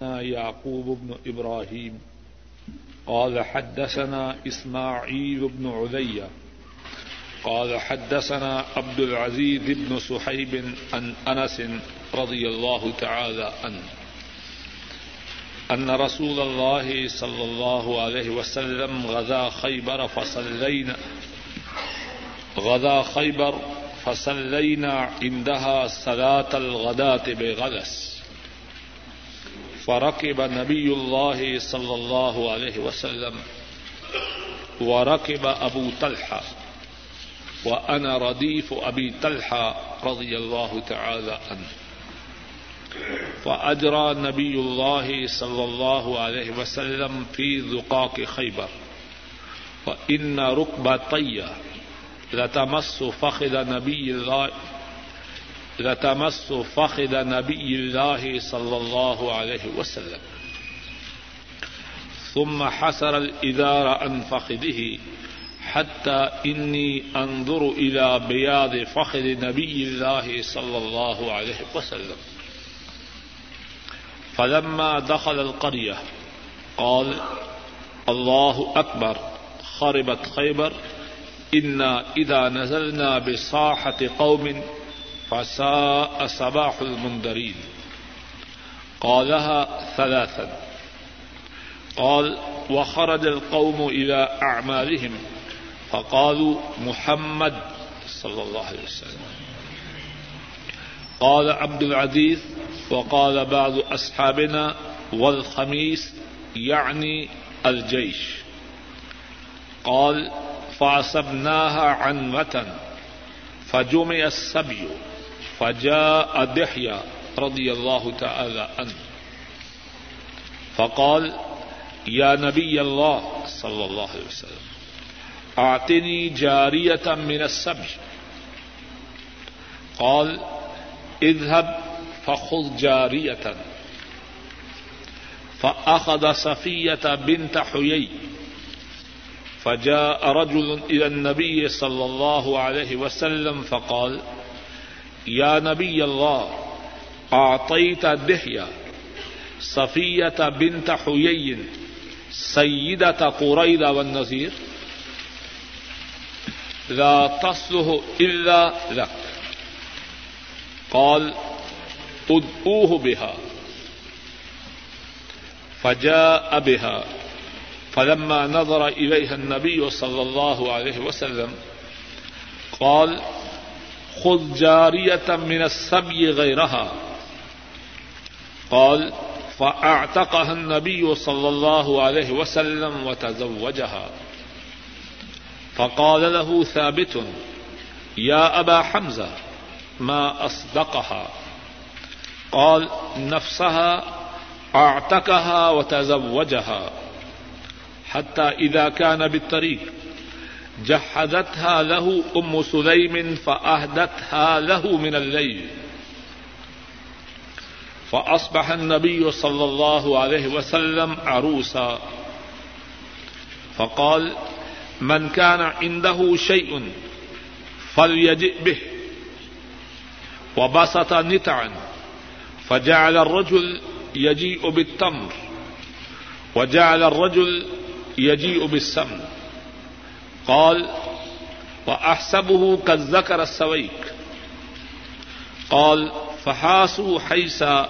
يعقوب بن إبراهيم. قال حدثنا إسماعيل بن علي قال حدثنا عبد العزيز بن صحيب عن أنس رضي الله تعالى عنه. أن رسول الله صلى الله عليه وسلم غدا خيبر فصلينا. غدا خيبر فصلينا عندها صلاة الغداة بغلس. فركب نبي الله صلى الله عليه وسلم وركب أبو طلحة وأنا رديف أبي طلحة رضي الله تعالى عنه فأجرى نبي الله صلى الله عليه وسلم في ذقاق خيبر وإن ركبتي لتمس فخذ نبي الله لتمس فخذ نبي الله صلى الله عليه وسلم. ثم حسر الإدار عن فخذه حتى إني أنظر إلى بياض فخذ نبي الله صلى الله عليه وسلم. فلما دخل القرية قال الله أكبر خربت خيبر إنا إذا نزلنا بصاحة قوم فساء صباح المنذرين. قالها ثلاثا. قال وخرج القوم إلى أعمالهم. فقالوا محمد صلى الله عليه وسلم. قال عبد العزيز وقال بعض أصحابنا والخميس يعني الجيش. قال فعصبناها عنوة. فجمع السبي. فجاء دحية رضي الله تعالى عنه. فقال، يا نبي الله صلى الله عليه وسلم، أعطني جارية من السبي قال، اذهب فخذ جارية. فأخذ صفية بنت حيي. فجاء رجل إلى النبي صلى الله عليه وسلم فقال يا نبي الله أعطيت دحية صفية بنت حيي سيدة قريدة والنذير لا تصله إلا لك قال، ادعوه بها. فجاء بها. فلما نظر إليها النبي صلى الله عليه وسلم، قال خذ جارية من السبي غيرها. قال، فأعتقها النبي صلى الله عليه وسلم وتزوجها. فقال له ثابت، يا أبا حمزة، ما أصدقها؟ قال، نفسها أعتقها وتزوجها، حتى إذا كان بالطريق. جحدتها له أم سليم فأهدتها له من الليل. فأصبح النبي صلى الله عليه وسلم عروسا. فقال من كان عنده شيء فليجئ به. وبسط نتعا. فجعل الرجل يجيء بالتمر. وجعل الرجل يجيء بالسمن قال، وأحسبه كالذكر السويك. قال، فحاسوا حيسا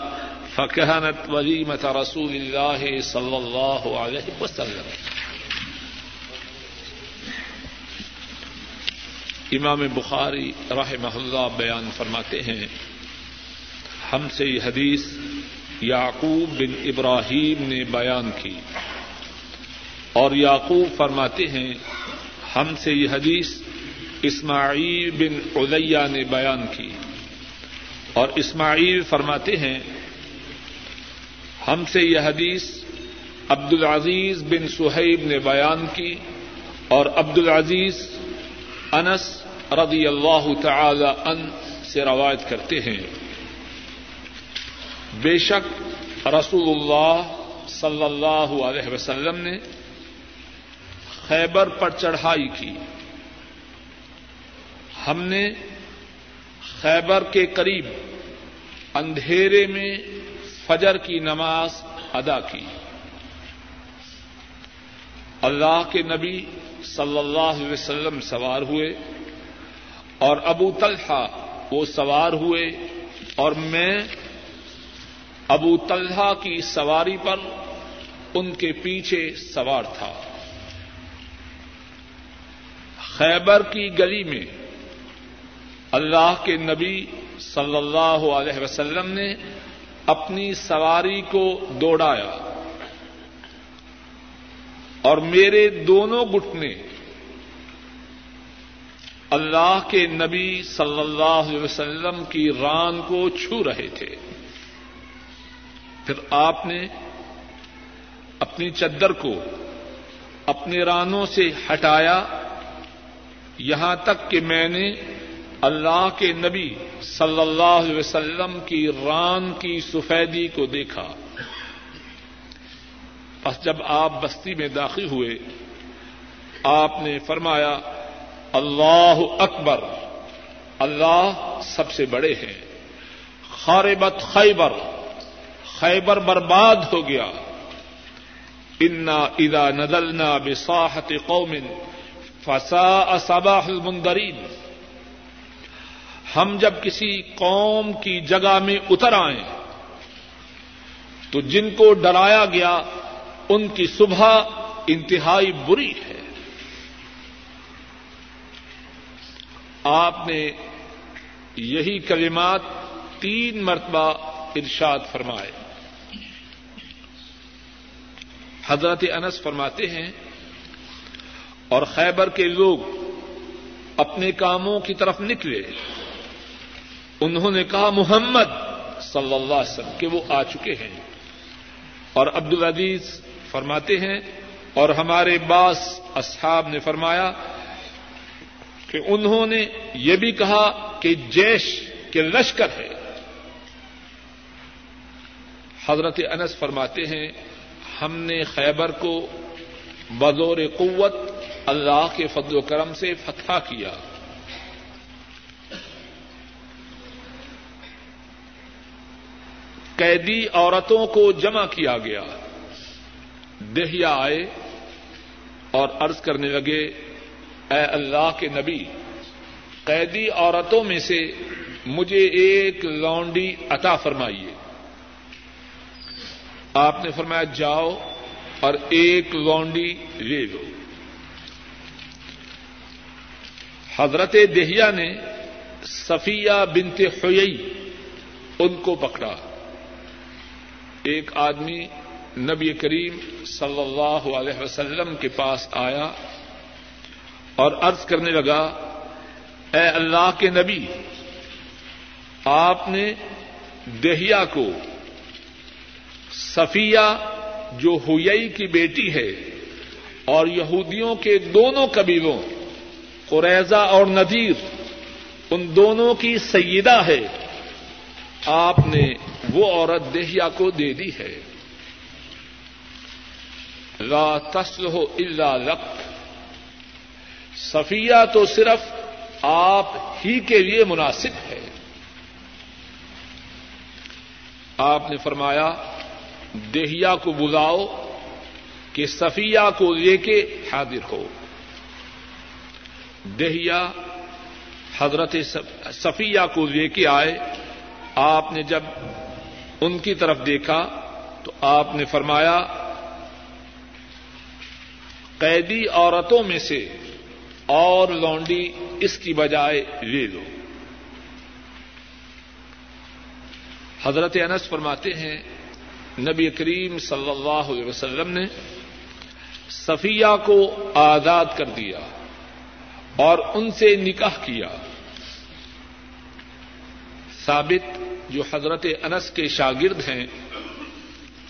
فكهنت وليمة رسول الله صلى الله عليه وسلم. امام بخاری رحمہ اللہ بیان فرماتے ہیں، ہم سے یہ حدیث یعقوب بن ابراہیم نے بیان کی اور یعقوب فرماتے ہیں ہم سے یہ حدیث اسماعیل بن علیہ نے بیان کی۔ اور اسماعیل فرماتے ہیں، ہم سے یہ حدیث عبد العزیز بن سہیب نے بیان کی اور عبد العزیز انس رضی اللہ تعالی ان سے روایت کرتے ہیں۔ بے شک رسول اللہ صلی اللہ علیہ وسلم نے خیبر پر چڑھائی کی۔ ہم نے خیبر کے قریب اندھیرے میں فجر کی نماز ادا کی۔ اللہ کے نبی صلی اللہ علیہ وسلم سوار ہوئے اور ابو طلحہ وہ سوار ہوئے اور میں ابو طلحہ کی سواری پر ان کے پیچھے سوار تھا۔ خیبر کی گلی میں اللہ کے نبی صلی اللہ علیہ وسلم نے اپنی سواری کو دوڑایا اور میرے دونوں گٹنے اللہ کے نبی صلی اللہ علیہ وسلم کی ران کو چھو رہے تھے۔ پھر آپ نے اپنی چدر کو اپنے رانوں سے ہٹایا یہاں تک کہ میں نے اللہ کے نبی صلی اللہ علیہ وسلم کی ران کی سفیدی کو دیکھا۔ بس جب آپ بستی میں داخل ہوئے، آپ نے فرمایا، اللہ اکبر، اللہ سب سے بڑے ہیں۔ خاربت خیبر خیبر برباد ہو گیا۔ انا ادا ندلنا بساحت قومن فسا صباح المندرین ہم جب کسی قوم کی جگہ میں اتر آئیں، تو جن کو ڈرایا گیا، ان کی صبح انتہائی بری ہے۔ آپ نے یہی کلمات تین مرتبہ ارشاد فرمائے۔ حضرت انس فرماتے ہیں اور خیبر کے لوگ اپنے کاموں کی طرف نکلے۔ انہوں نے کہا، محمد صلی اللہ علیہ وسلم، کہ وہ آ چکے ہیں۔ اور عبد العزیز فرماتے ہیں، اور ہمارے باس اصحاب نے فرمایا کہ انہوں نے یہ بھی کہا کہ جیش کے لشکر ہے حضرت انس فرماتے ہیں، ہم نے خیبر کو بزور قوت اللہ کے فضل و کرم سے فتح کیا۔ قیدی عورتوں کو جمع کیا گیا۔ دہیا آئے اور عرض کرنے لگے، اے اللہ کے نبی، قیدی عورتوں میں سے مجھے ایک لانڈی عطا فرمائیے۔ آپ نے فرمایا، جاؤ اور ایک لانڈی لے لو۔ حضرت دہیا نے صفیہ بنت ہوئی ان کو پکڑا۔ ایک آدمی نبی کریم صلی اللہ علیہ وسلم کے پاس آیا اور عرض کرنے لگا، اے اللہ کے نبی، آپ نے دہیا کو صفیہ جو ہوئی کی بیٹی ہے اور یہودیوں کے دونوں قبیلوں قریضہ اور ندیر ان دونوں کی سیدہ ہے۔ آپ نے وہ عورت دہیا کو دے دی ہے۔ لا تسلح الا لک۔ صفیہ تو صرف آپ ہی کے لیے مناسب ہے۔ آپ نے فرمایا، دہیا کو بلاؤ کہ صفیہ کو لے کے حاضر ہو۔ دہیا حضرت صفیہ کو لے کے آئے۔ آپ نے جب ان کی طرف دیکھا تو آپ نے فرمایا، قیدی عورتوں میں سے اور لونڈی اس کی بجائے لے لو۔ حضرت انس فرماتے ہیں، نبی کریم صلی اللہ علیہ وسلم نے صفیہ کو آزاد کر دیا۔ اور ان سے نکاح کیا۔ ثابت جو حضرت انس کے شاگرد ہیں،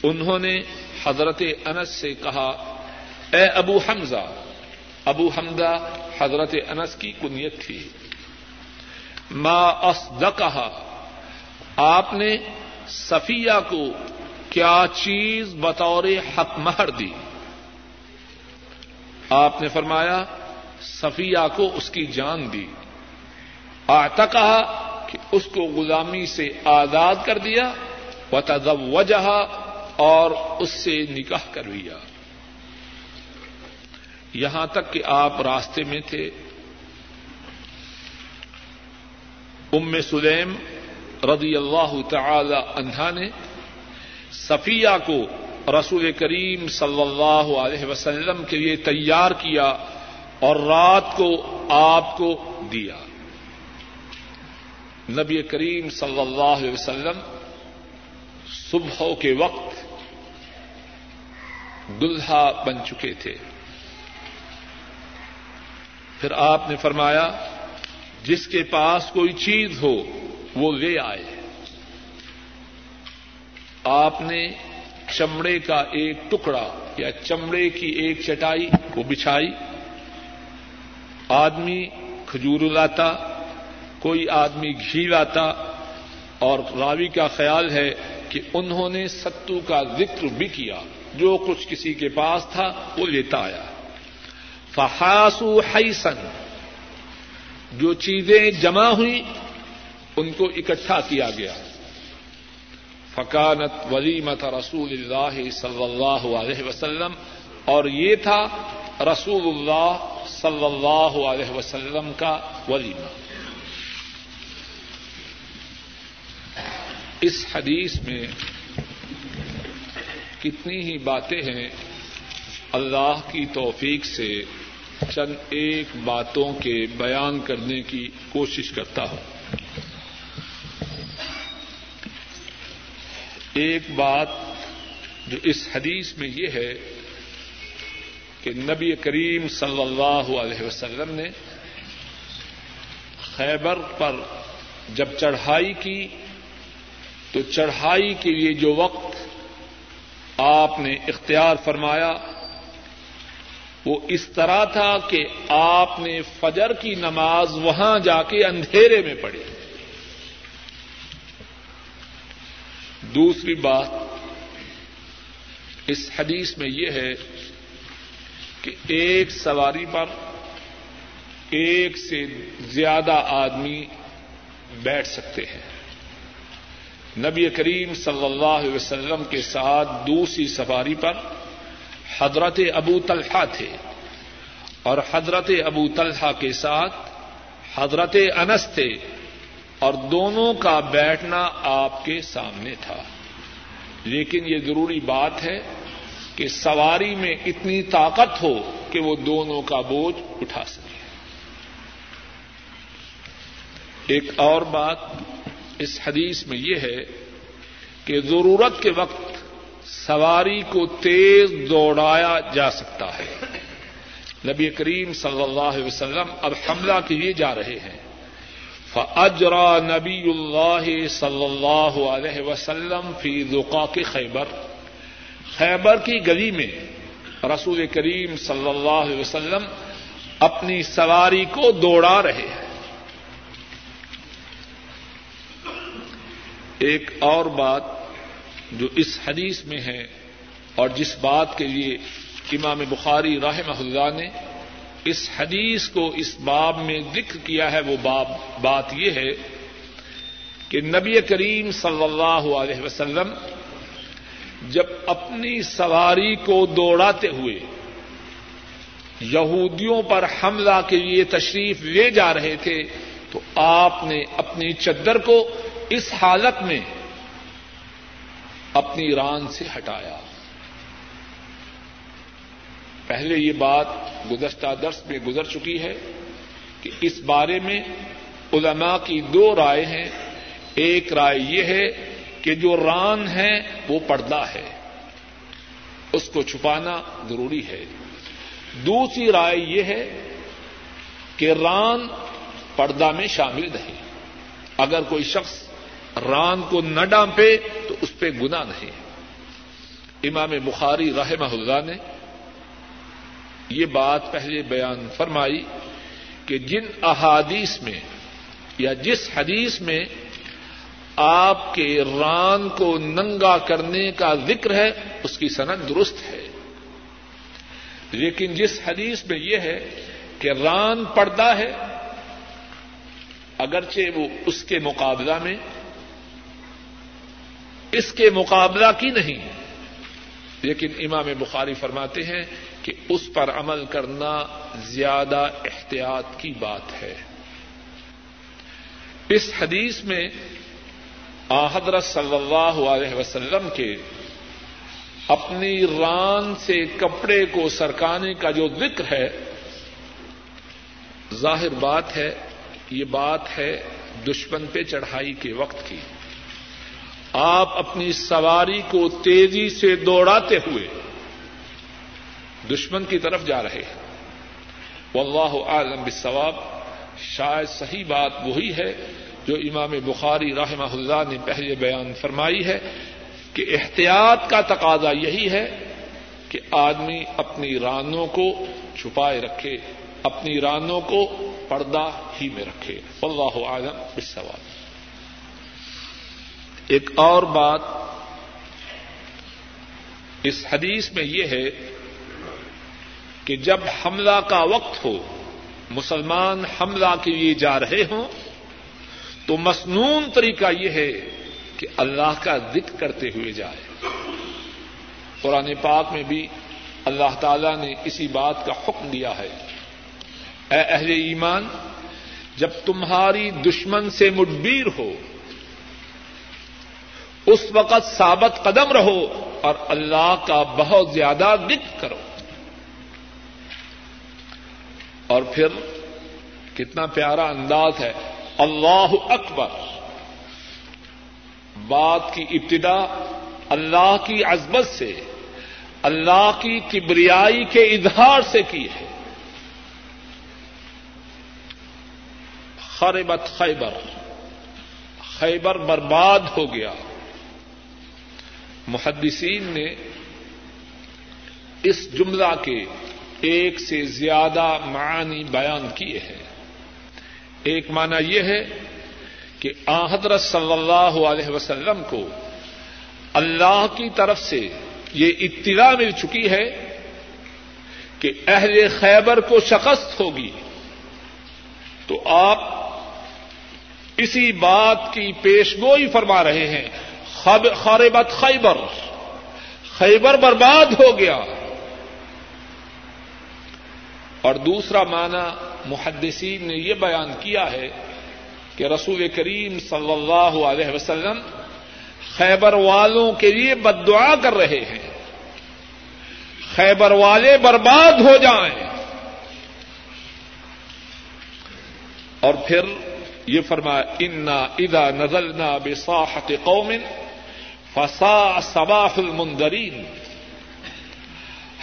انہوں نے حضرت انس سے کہا، اے ابو حمزہ ابو حمزہ حضرت انس کی کنیت تھی۔ ما کہا آپ نے صفیہ کو کیا چیز بطور حق مہر دی۔ آپ نے فرمایا صفیہ کو اس کی جان دی۔ آتا کہا کہ اس کو غلامی سے آزاد کر دیا و وجہ اور اس سے نکاح کر لیا۔ یہاں تک کہ آپ راستے میں تھے۔ ام سلیم رضی اللہ تعالی عنہا نے صفیہ کو رسول کریم صلی اللہ علیہ وسلم کے لیے تیار کیا۔ اور رات کو آپ کو دیا۔ نبی کریم صلی اللہ علیہ وسلم صبح کے وقت دلہا بن چکے تھے۔ پھر آپ نے فرمایا، جس کے پاس کوئی چیز ہو، وہ لے آئے۔ آپ نے چمڑے کا ایک ٹکڑا یا چمڑے کی ایک چٹائی کو بچھائی۔ آدمی کھجور لاتا، کوئی آدمی گھی لاتا، اور راوی کا خیال ہے کہ انہوں نے ستو کا ذکر بھی کیا، جو کچھ کسی کے پاس تھا وہ لیتا آیا۔ فحاسو حیسن جو چیزیں جمع ہوئی ان کو اکٹھا کیا گیا۔ فکانت ولیمت رسول اللہ صلی اللہ علیہ وسلم، اور یہ تھا رسول اللہ صلی اللہ علیہ وسلم کا ولیمہ اس حدیث میں کتنی ہی باتیں ہیں، اللہ کی توفیق سے چند ایک باتوں کے بیان کرنے کی کوشش کرتا ہوں۔ ایک بات جو اس حدیث میں یہ ہے کہ نبی کریم صلی اللہ علیہ وسلم نے خیبر پر جب چڑھائی کی، تو چڑھائی کے لیے جو وقت آپ نے اختیار فرمایا، وہ اس طرح تھا کہ آپ نے فجر کی نماز وہاں جا کے اندھیرے میں پڑھی۔ دوسری بات اس حدیث میں یہ ہے کہ ایک سواری پر ایک سے زیادہ آدمی بیٹھ سکتے ہیں۔ نبی کریم صلی اللہ علیہ وسلم کے ساتھ دوسری سواری پر حضرت ابو طلحہ تھے اور حضرت ابو طلحہ کے ساتھ حضرت انس تھے اور دونوں کا بیٹھنا آپ کے سامنے تھا۔ لیکن یہ ضروری بات ہے کہ سواری میں اتنی طاقت ہو کہ وہ دونوں کا بوجھ اٹھا سکے۔ ایک اور بات اس حدیث میں یہ ہے کہ ضرورت کے وقت سواری کو تیز دوڑایا جا سکتا ہے۔ نبی کریم صلی اللہ علیہ وسلم اب حملہ کے لیے جا رہے ہیں۔ فجرا نبی اللہ صلی اللہ علیہ وسلم فی ذقا کے خیبر خیبر کی گلی میں رسول کریم صلی اللہ علیہ وسلم اپنی سواری کو دوڑا رہے ہیں۔ ایک اور بات جو اس حدیث میں ہے اور جس بات کے لیے امام بخاری راہ اللہ نے اس حدیث کو اس باب میں ذکر کیا ہے، وہ باب، بات یہ ہے کہ نبی کریم صلی اللہ علیہ وسلم جب اپنی سواری کو دوڑاتے ہوئے یہودیوں پر حملہ کے لیے تشریف لے جا رہے تھے، تو آپ نے اپنی چدر کو اس حالت میں اپنی ران سے ہٹایا۔ پہلے یہ بات گزشتہ درس میں گزر چکی ہے کہ اس بارے میں علماء کی دو رائے ہیں۔ ایک رائے یہ ہے کہ جو ران ہے وہ پردہ ہے۔ اس کو چھپانا ضروری ہے۔ دوسری رائے یہ ہے کہ ران پردہ میں شامل نہیں۔ اگر کوئی شخص ران کو نہ ڈانپے تو اس پہ گنا نہیں۔ امام بخاری رحمہ اللہ نے یہ بات پہلے بیان فرمائی کہ جن احادیث میں یا جس حدیث میں آپ کے ران کو ننگا کرنے کا ذکر ہے، اس کی صنعت درست ہے۔ لیکن جس حدیث میں یہ ہے کہ ران پڑتا ہے، اگرچہ وہ اس کے مقابلہ میں، اس کے مقابلہ کی نہیں۔ لیکن امام بخاری فرماتے ہیں کہ اس پر عمل کرنا زیادہ احتیاط کی بات ہے۔ اس حدیث میں حضرت صلی اللہ علیہ وسلم کے اپنی ران سے کپڑے کو سرکانے کا جو ذکر ہے، ظاہر بات ہے، یہ بات ہے دشمن پہ چڑھائی کے وقت کی۔ آپ اپنی سواری کو تیزی سے دوڑاتے ہوئے دشمن کی طرف جا رہے ہیں۔ واللہ عالم بالصواب، شاید صحیح بات وہی ہے جو امام بخاری رحمہ اللہ نے پہلے بیان فرمائی ہے کہ احتیاط کا تقاضا یہی ہے کہ آدمی اپنی رانوں کو چھپائے رکھے، اپنی رانوں کو پردہ ہی میں رکھے۔ اللہ عالم بالصواب۔ ایک اور بات اس حدیث میں یہ ہے کہ جب حملہ کا وقت ہو، مسلمان حملہ کے لیے جا رہے ہوں تو مصنون طریقہ یہ ہے کہ اللہ کا ذکر کرتے ہوئے جائے۔ قرآن پاک میں بھی اللہ تعالی نے اسی بات کا حکم دیا ہے۔ اے اہل ایمان، جب تمہاری دشمن سے مڈبیر ہو، اس وقت ثابت قدم رہو اور اللہ کا بہت زیادہ ذکر کرو۔ اور پھر کتنا پیارا انداز ہے۔ اللہ اکبر۔ بات کی ابتدا اللہ کی عزمت سے، اللہ کی کبریائی کے اظہار سے کی ہے۔ خربت خیبر۔ خیبر برباد ہو گیا۔ محدثین نے اس جملہ کے ایک سے زیادہ معنی بیان کیے ہیں۔ ایک معنی یہ ہے کہ حضرت صلی اللہ علیہ وسلم کو اللہ کی طرف سے یہ اطلاع مل چکی ہے کہ اہل خیبر کو شکست ہوگی۔ تو آپ اسی بات کی پیشگوئی فرما رہے ہیں۔ خاربت خیبر۔ خیبر برباد ہو گیا۔ اور دوسرا معنی محدثین نے یہ بیان کیا ہے کہ رسول کریم صلی اللہ علیہ وسلم خیبر والوں کے لیے بد دعا کر رہے ہیں۔ خیبر والے برباد ہو جائیں۔ اور پھر یہ فرمایا، انا ادا نزلنا بساحت قوم فسا صباح المندرین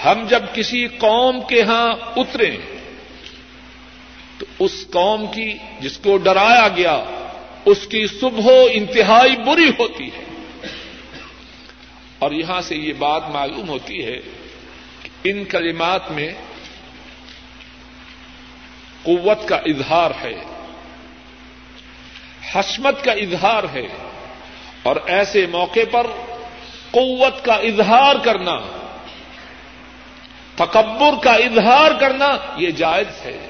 ہم جب کسی قوم کے ہاں اترے تو اس قوم کی جس کو ڈرایا گیا، اس کی صبح انتہائی بری ہوتی ہے۔ اور یہاں سے یہ بات معلوم ہوتی ہے کہ ان کلمات میں قوت کا اظہار ہے حسمت کا اظہار ہے، اور ایسے موقع پر قوت کا اظہار کرنا، تکبر کا اظہار کرنا یہ جائز ہے۔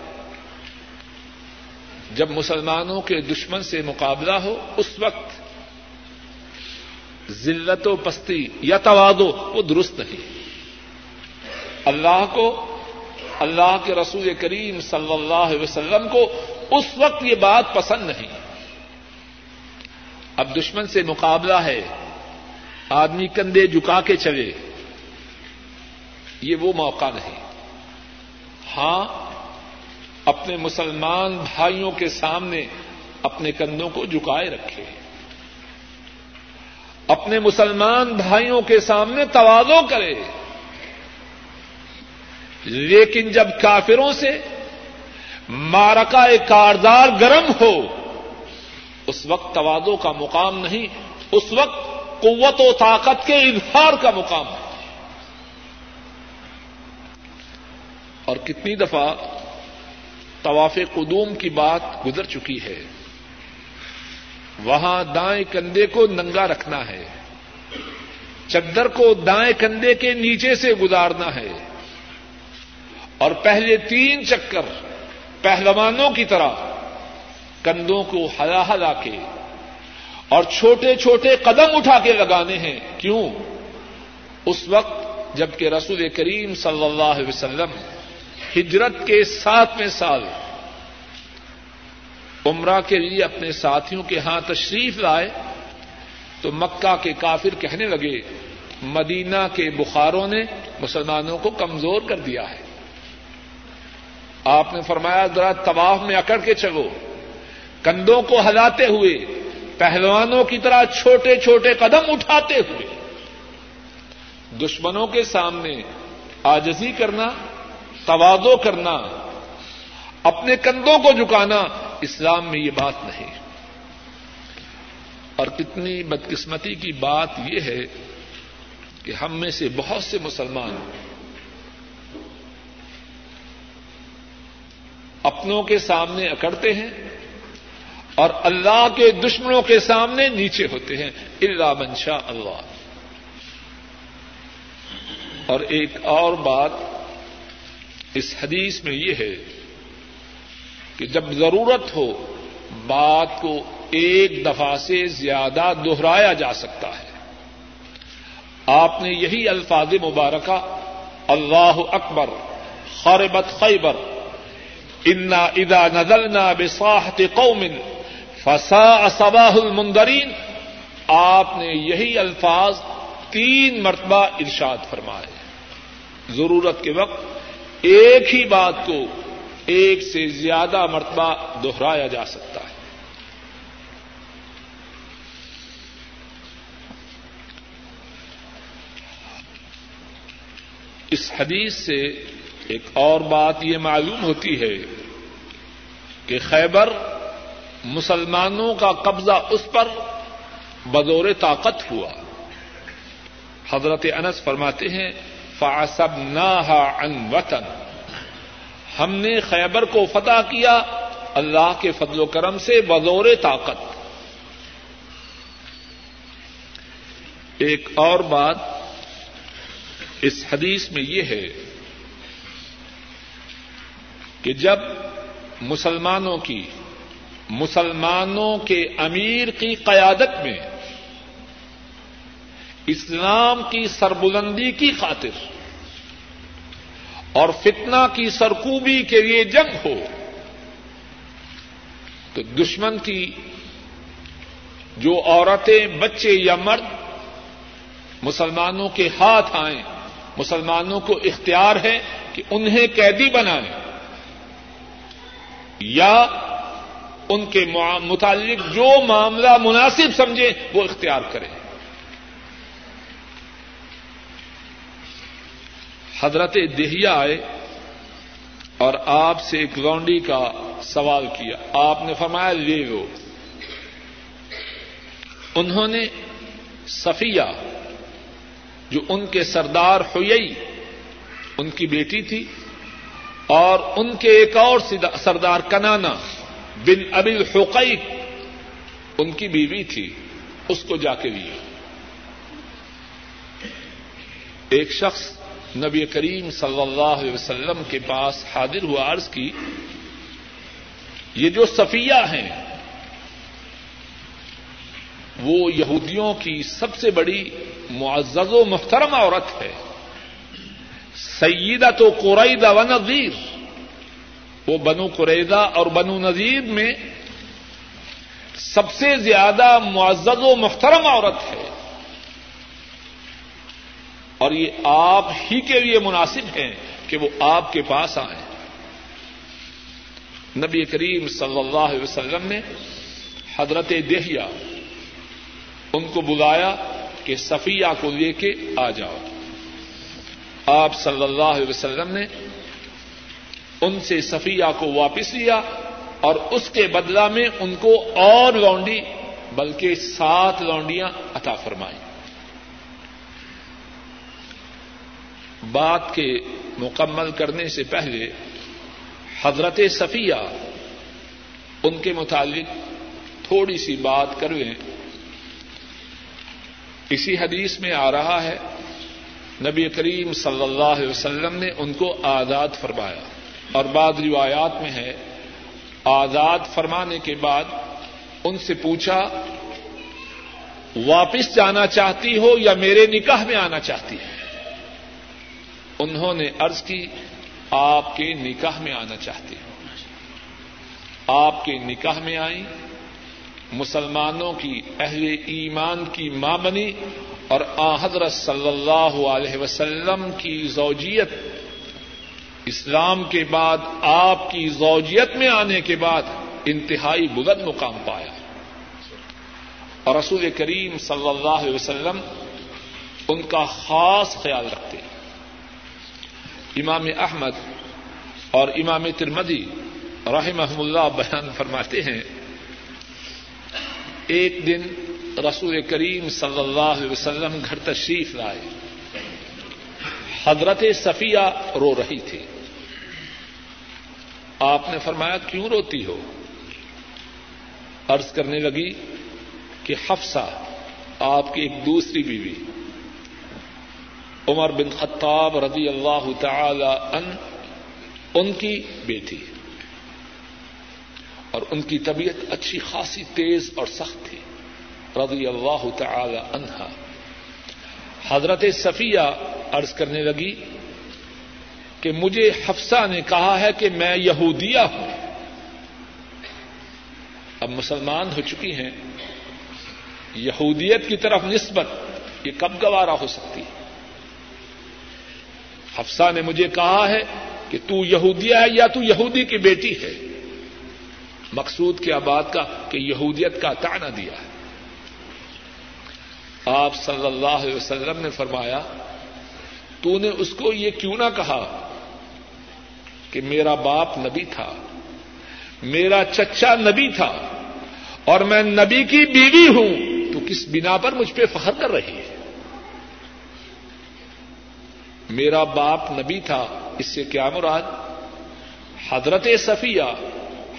جب مسلمانوں کے دشمن سے مقابلہ ہو، اس وقت ذلت و پستی یا توادو وہ درست نہیں۔ اللہ کو، اللہ کے رسول کریم صلی اللہ علیہ وسلم کو اس وقت یہ بات پسند نہیں۔ اب دشمن سے مقابلہ ہے، آدمی کندھے جھکا کے چلے، یہ وہ موقع نہیں۔ ہاں اپنے مسلمان بھائیوں کے سامنے اپنے کندھوں کو جھکائے رکھے۔ اپنے مسلمان بھائیوں کے سامنے توازو کرے۔ لیکن جب کافروں سے مارکا کاردار گرم ہو، اس وقت توادو کا مقام نہیں، اس وقت قوت و طاقت کے اظہار کا مقام ہے۔ اور کتنی دفعہ طواف قدوم کی بات گزر چکی ہے۔ وہاں دائیں کندھے کو ننگا رکھنا ہے۔ چدر کو دائیں کندھے کے نیچے سے گزارنا ہے۔ اور پہلے تین چکر پہلوانوں کی طرح کندھوں کو ہلا ہلا کے اور چھوٹے چھوٹے قدم اٹھا کے لگانے ہیں۔ کیوں؟ اس وقت جبکہ رسول کریم صلی اللہ علیہ وسلم ہجرت کے ساتویں سال عمرہ کے لیے اپنے ساتھیوں کے ہاں تشریف لائے تو مکہ کے کافر کہنے لگے، مدینہ کے بخاروں نے مسلمانوں کو کمزور کر دیا ہے۔ آپ نے فرمایا، ذرا طواف میں اکڑ کے چلو۔ کندھوں کو ہلاتے ہوئے، پہلوانوں کی طرح چھوٹے چھوٹے قدم اٹھاتے ہوئے۔ دشمنوں کے سامنے آجزی کرنا توادو کرنا، اپنے کندھوں کو جھکانا، اسلام میں یہ بات نہیں۔ اور کتنی بدقسمتی کی بات یہ ہے کہ ہم میں سے بہت سے مسلمان اپنوں کے سامنے اکڑتے ہیں اور اللہ کے دشمنوں کے سامنے نیچے ہوتے ہیں۔ اللہ منشا اللہ اور ایک اور بات اس حدیث میں یہ ہے کہ جب ضرورت ہو بات کو ایک دفعہ سے زیادہ دوہرایا جا سکتا ہے۔ آپ نے یہی الفاظ مبارکہ، اللہ اکبر، خربت خیبر، انا ادا نزلنا بساحت قوم فسا صباح المندرین آپ نے یہی الفاظ تین مرتبہ ارشاد فرمائے۔ ضرورت کے وقت ایک ہی بات کو ایک سے زیادہ مرتبہ دوہرایا جا سکتا ہے۔ اس حدیث سے ایک اور بات یہ معلوم ہوتی ہے کہ خیبر مسلمانوں کا قبضہ اس پر بدور طاقت ہوا۔ حضرت انس فرماتے ہیں فاسب ان وطن۔ ہم نے خیبر کو فتح کیا اللہ کے فضل و کرم سے بدور طاقت۔ ایک اور بات اس حدیث میں یہ ہے کہ جب مسلمانوں کی، مسلمانوں کے امیر کی قیادت میں اسلام کی سربلندی کی خاطر اور فتنا کی سرکوبی کے لیے جنگ ہو تو دشمن کی جو عورتیں بچے یا مرد مسلمانوں کے ہاتھ آئیں، مسلمانوں کو اختیار ہے کہ انہیں قیدی بنائیں یا ان کے متعلق جو معاملہ مناسب سمجھے وہ اختیار کریں۔ حضرت دہیا آئے اور آپ سے ایک لونڈی کا سوال کیا۔ آپ نے فرمایا، لے لو۔ انہوں نے صفیہ، جو ان کے سردار ہوئی ان کی بیٹی تھی، اور ان کے ایک اور سردار کنانا بن ابل حقیق ان کی بیوی تھی، اس کو جا کے لیا۔ ایک شخص نبی کریم صلی اللہ علیہ وسلم کے پاس حاضر ہوا عرض کی، یہ جو صفیہ ہیں، وہ یہودیوں کی سب سے بڑی معزز و محترم عورت ہے۔ سیدہ تو قریدا و نذیر۔ وہ بنو قریدا اور بنو نذیر میں سب سے زیادہ معزز و محترم عورت ہے۔ اور یہ آپ ہی کے لیے مناسب ہیں کہ وہ آپ کے پاس آئیں۔ نبی کریم صلی اللہ علیہ وسلم نے حضرت دہیا ان کو بلایا کہ صفیہ کو لے کے آ جاؤ۔ آپ صلی اللہ علیہ وسلم نے ان سے صفیہ کو واپس لیا اور اس کے بدلہ میں ان کو اور لونڈی، بلکہ سات لونڈیاں عطا فرمائیں۔ بات کے مکمل کرنے سے پہلے حضرت صفیہ ان کے متعلق تھوڑی سی بات کر لیں۔ اسی حدیث میں آ رہا ہے، نبی کریم صلی اللہ علیہ وسلم نے ان کو آزاد فرمایا۔ اور بعض روایات میں ہے، آزاد فرمانے کے بعد ان سے پوچھا، واپس جانا چاہتی ہو یا میرے نکاح میں آنا چاہتی ہے؟ انہوں نے ارض کی، آپ کے نکاح میں آنا چاہتے ہیں۔ آپ کے نکاح میں آئیں، مسلمانوں کی اہل ایمان کی ماں بنی اور آ حضرت صلی اللہ علیہ وسلم کی زوجیت۔ اسلام کے بعد، آپ کی زوجیت میں آنے کے بعد انتہائی بلند مقام پایا۔ اور رسول کریم صلی اللہ علیہ وسلم ان کا خاص خیال رکھتے امام احمد اور امام ترمدی رحم اللہ بیان فرماتے ہیں، ایک دن رسول کریم صلی اللہ علیہ وسلم گھر تشریف لائے۔ حضرت صفیہ رو رہی تھی۔ آپ نے فرمایا، کیوں روتی ہو؟ عرض کرنے لگی کہ حفصہ، آپ کی ایک دوسری بیوی۔ عمر بن خطاب رضی اللہ تعالی ان ان کی بیٹی۔ اور ان کی طبیعت اچھی خاصی تیز اور سخت تھی۔ رضی اللہ تعالی عنہا حضرت صفیہ عرض کرنے لگی کہ مجھے حفصہ نے کہا ہے کہ میں یہودیہ ہوں۔ اب مسلمان ہو چکی ہیں۔ یہودیت کی طرف نسبت یہ کب گوارا ہو سکتی حفصہ نے مجھے کہا ہے کہ تو یہودیہ ہے یا تو یہودی کی بیٹی ہے۔ مقصود کیا بات کا کہ یہودیت کا تانا دیا ہے۔ آپ صلی اللہ علیہ وسلم نے فرمایا، تو نے اس کو یہ کیوں نہ کہا کہ میرا باپ نبی تھا، میرا چچا نبی تھا اور میں نبی کی بیوی ہوں، تو کس بنا پر مجھ پہ فخر کر رہی ہے؟ میرا باپ نبی تھا، اس سے کیا مراد؟ حضرت صفیہ،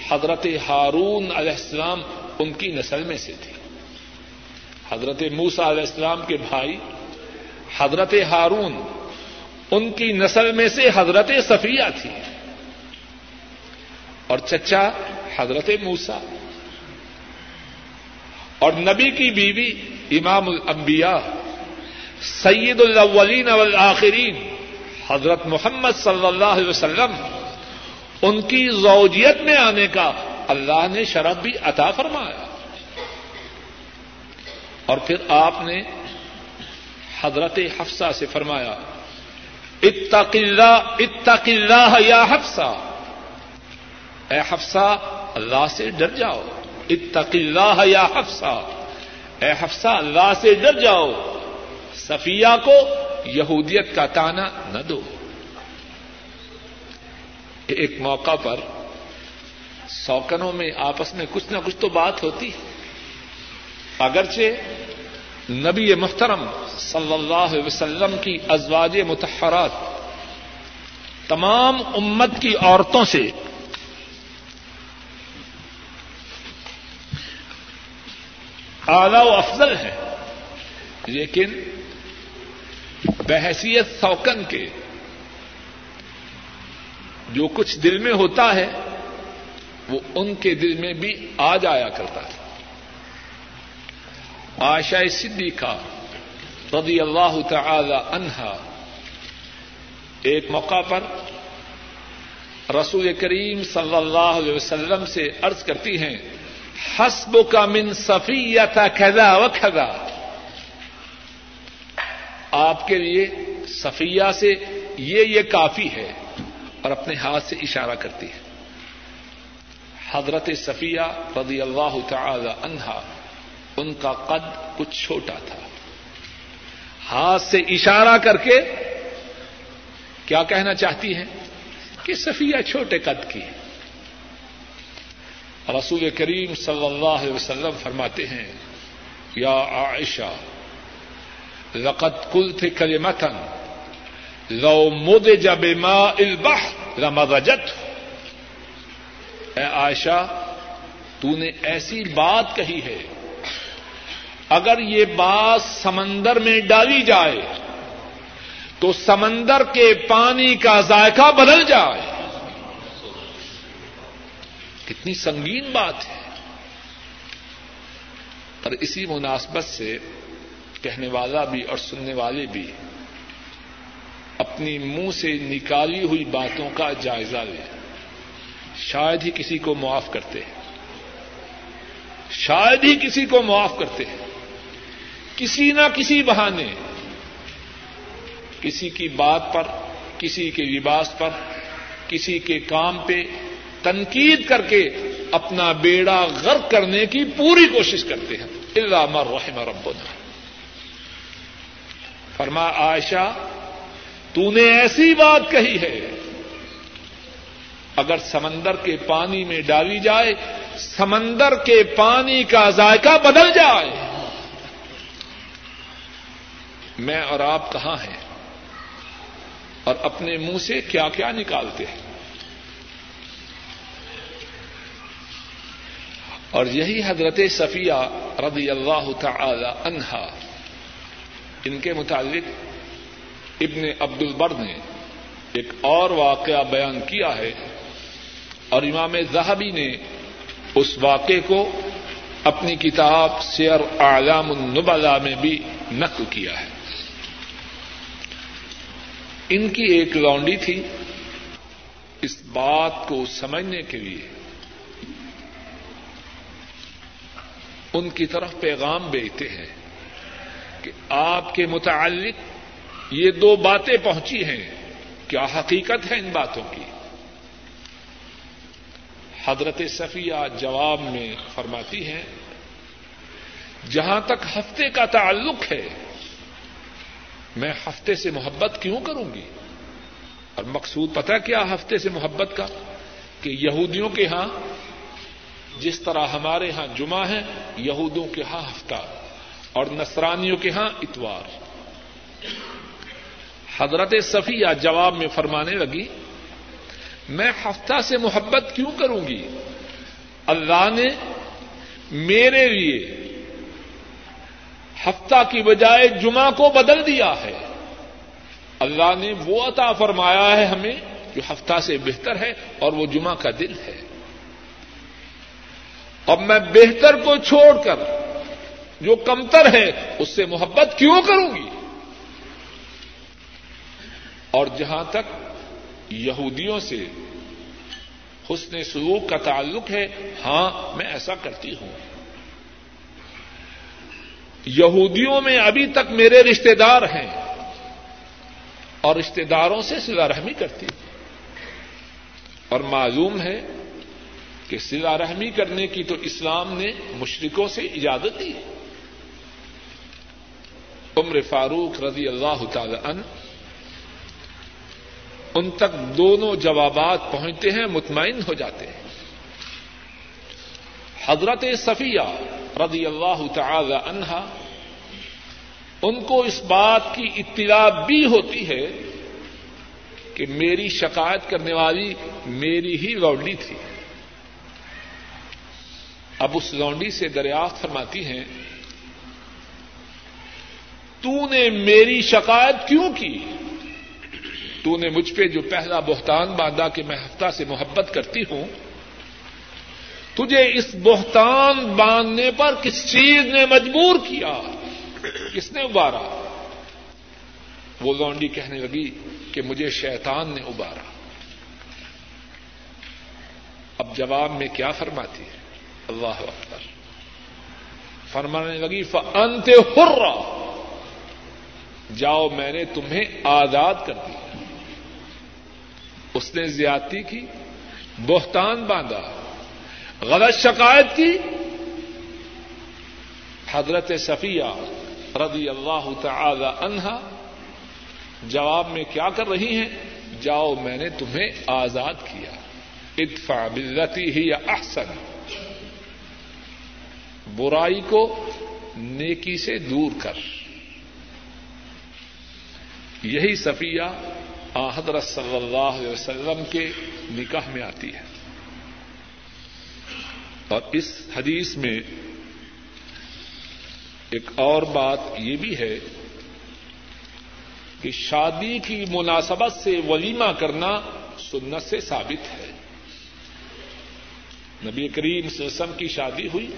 حضرت ہارون علیہ السلام ان کی نسل میں سے تھی حضرت موسا علیہ السلام کے بھائی، حضرت ہارون ان کی نسل میں سے حضرت صفیہ تھی۔ اور چچا حضرت موسا اور نبی کی بیوی امام الانبیاء۔ سید الاولین والآخرین۔ حضرت محمد صلی اللہ علیہ وسلم، ان کی زوجیت میں آنے کا اللہ نے شرف بھی عطا فرمایا۔ اور پھر آپ نے حضرت حفصہ سے فرمایا، اتق اللہ اتق اللہ یا حفصہ۔ اے حفصہ، اللہ سے ڈر جاؤ۔ اتق اللہ یا حفصہ۔ اے حفصہ، اللہ سے ڈر جاؤ۔ صفیہ کو یہودیت کا تانا نہ دو۔ ایک موقع پر سوکنوں میں آپس میں کچھ نہ کچھ تو بات ہوتی۔ اگرچہ نبی محترم صلی اللہ علیہ وسلم کی ازواج متحرات تمام امت کی عورتوں سے اعلی و افضل ہے لیکن بحثیت سوکن کے جو کچھ دل میں ہوتا ہے، وہ ان کے دل میں بھی آ جایا کرتا ہے۔ آشا صدیقہ رضی اللہ تعالی عنہا ایک موقع پر رسول کریم صلی اللہ علیہ وسلم سے عرض کرتی ہیں حسب کا من صفیہ تھا و کھدا آپ کے لیے صفیہ سے یہ یہ کافی ہے اور اپنے ہاتھ سے اشارہ کرتی ہے۔ حضرت صفیہ رضی اللہ تعالی عنہا، ان کا قد کچھ چھوٹا تھا۔ ہاتھ سے اشارہ کر کے کیا کہنا چاہتی ہیں؟ کہ صفیہ چھوٹے قد کی رسول کریم صلی اللہ علیہ وسلم فرماتے ہیں، یا عائشہ لقد کل تھے کل متن لو مود جب ماں البح اے عائشہ تو نے ایسی بات کہی ہے، اگر یہ بات سمندر میں ڈالی جائے، تو سمندر کے پانی کا ذائقہ بدل جائے۔ کتنی سنگین بات ہے۔ اور اسی مناسبت سے کہنے والا بھی اور سننے والے بھی اپنی منہ سے نکالی ہوئی باتوں کا جائزہ لے شاید ہی کسی کو معاف کرتے ہیں۔ شاید ہی کسی کو معاف کرتے ہیں۔ کسی نہ کسی بہانے۔ کسی کی بات پر، کسی کے لباس پر، کسی کے کام پہ تنقید کر کے اپنا بیڑا غرق کرنے کی پوری کوشش کرتے ہیں۔ اللہ رحم ربنا۔ فرما، عائشہ تو نے ایسی بات کہی ہے، اگر سمندر کے پانی میں ڈالی جائے، سمندر کے پانی کا ذائقہ بدل جائے۔ میں اور آپ کہاں ہیں؟ اور اپنے منہ سے کیا کیا نکالتے ہیں؟ اور یہی حضرت صفیہ رضی اللہ تعالی عنہا۔ ان کے متعلق ابن عبد البر نے ایک اور واقعہ بیان کیا ہے اور امام زہبی نے اس واقعے کو اپنی کتاب سیر اعلام النبلا میں بھی نقل کیا ہے۔ ان کی ایک لانڈی تھی اس بات کو سمجھنے کے لیے۔ ان کی طرف پیغام بیچتے ہیں۔ کہ آپ کے متعلق یہ دو باتیں پہنچی ہیں۔ کیا حقیقت ہے ان باتوں کی؟ حضرت صفیہ جواب میں فرماتی ہیں، جہاں تک ہفتے کا تعلق ہے، میں ہفتے سے محبت کیوں کروں گی؟ اور مقصود پتہ کیا ہفتے سے محبت کا؟ کہ یہودیوں کے ہاں جس طرح ہمارے ہاں جمعہ ہے، یہودوں کے ہاں ہفتہ۔ اور نصرانیوں کے ہاں اتوار۔ حضرت صفیہ جواب میں فرمانے لگی، میں ہفتہ سے محبت کیوں کروں گی؟ اللہ نے میرے لیے ہفتہ کی بجائے جمعہ کو بدل دیا ہے۔ اللہ نے وہ عطا فرمایا ہے ہمیں جو ہفتہ سے بہتر ہے اور وہ جمعہ کا دل ہے۔ اب میں بہتر کو چھوڑ کر جو کمتر ہے اس سے محبت کیوں کروں گی؟ اور جہاں تک یہودیوں سے حسن سلوک کا تعلق ہے ہاں میں ایسا کرتی ہوں۔ یہودیوں میں ابھی تک میرے رشتے دار ہیں اور رشتے داروں سے سلا رحمی کرتی ہوں۔ اور معلوم ہے کہ سلا رحمی کرنے کی تو اسلام نے مشرقوں سے اجازت دی ہے۔ عمر فاروق رضی اللہ تعالی عنہ، ان تک دونوں جوابات پہنچتے ہیں، مطمئن ہو جاتے ہیں۔ حضرت صفیہ رضی اللہ تعالی عنہا ان کو اس بات کی اطلاع بھی ہوتی ہے کہ میری شکایت کرنے والی میری ہی لونڈی تھی۔ اب اس لونڈی سے دریافت فرماتی ہیں تو نے میری شکایت کیوں کی؟ تو نے مجھ پہ جو پہلا بہتان باندھا کہ میں ہفتہ سے محبت کرتی ہوں، تجھے اس بہتان باندھنے پر کس چیز نے مجبور کیا؟ کس نے ابارا؟ وہ لونڈی کہنے لگی کہ مجھے شیطان نے ابارا۔ اب جواب میں کیا فرماتی ہے؟ اللہ اکبر۔ فرمانے لگی فنت ہر جاؤ میں نے تمہیں آزاد کر دیا اس نے زیادتی کی، بہتان باندھا، غلط شکایت کی۔ حضرت صفیہ رضی اللہ تعالی عنہا جواب میں کیا کر رہی ہیں؟ جاؤ میں نے تمہیں آزاد کیا۔ ادفع بلتی ہی یا احسن۔ برائی کو نیکی سے دور کر۔ یہی صفیہ حضرت صلی اللہ علیہ وسلم کے نکاح میں آتی ہے۔ اور اس حدیث میں ایک اور بات یہ بھی ہے کہ شادی کی مناسبت سے ولیمہ کرنا سنت سے ثابت ہے۔ نبی کریم صلی اللہ علیہ وسلم کی شادی ہوئی۔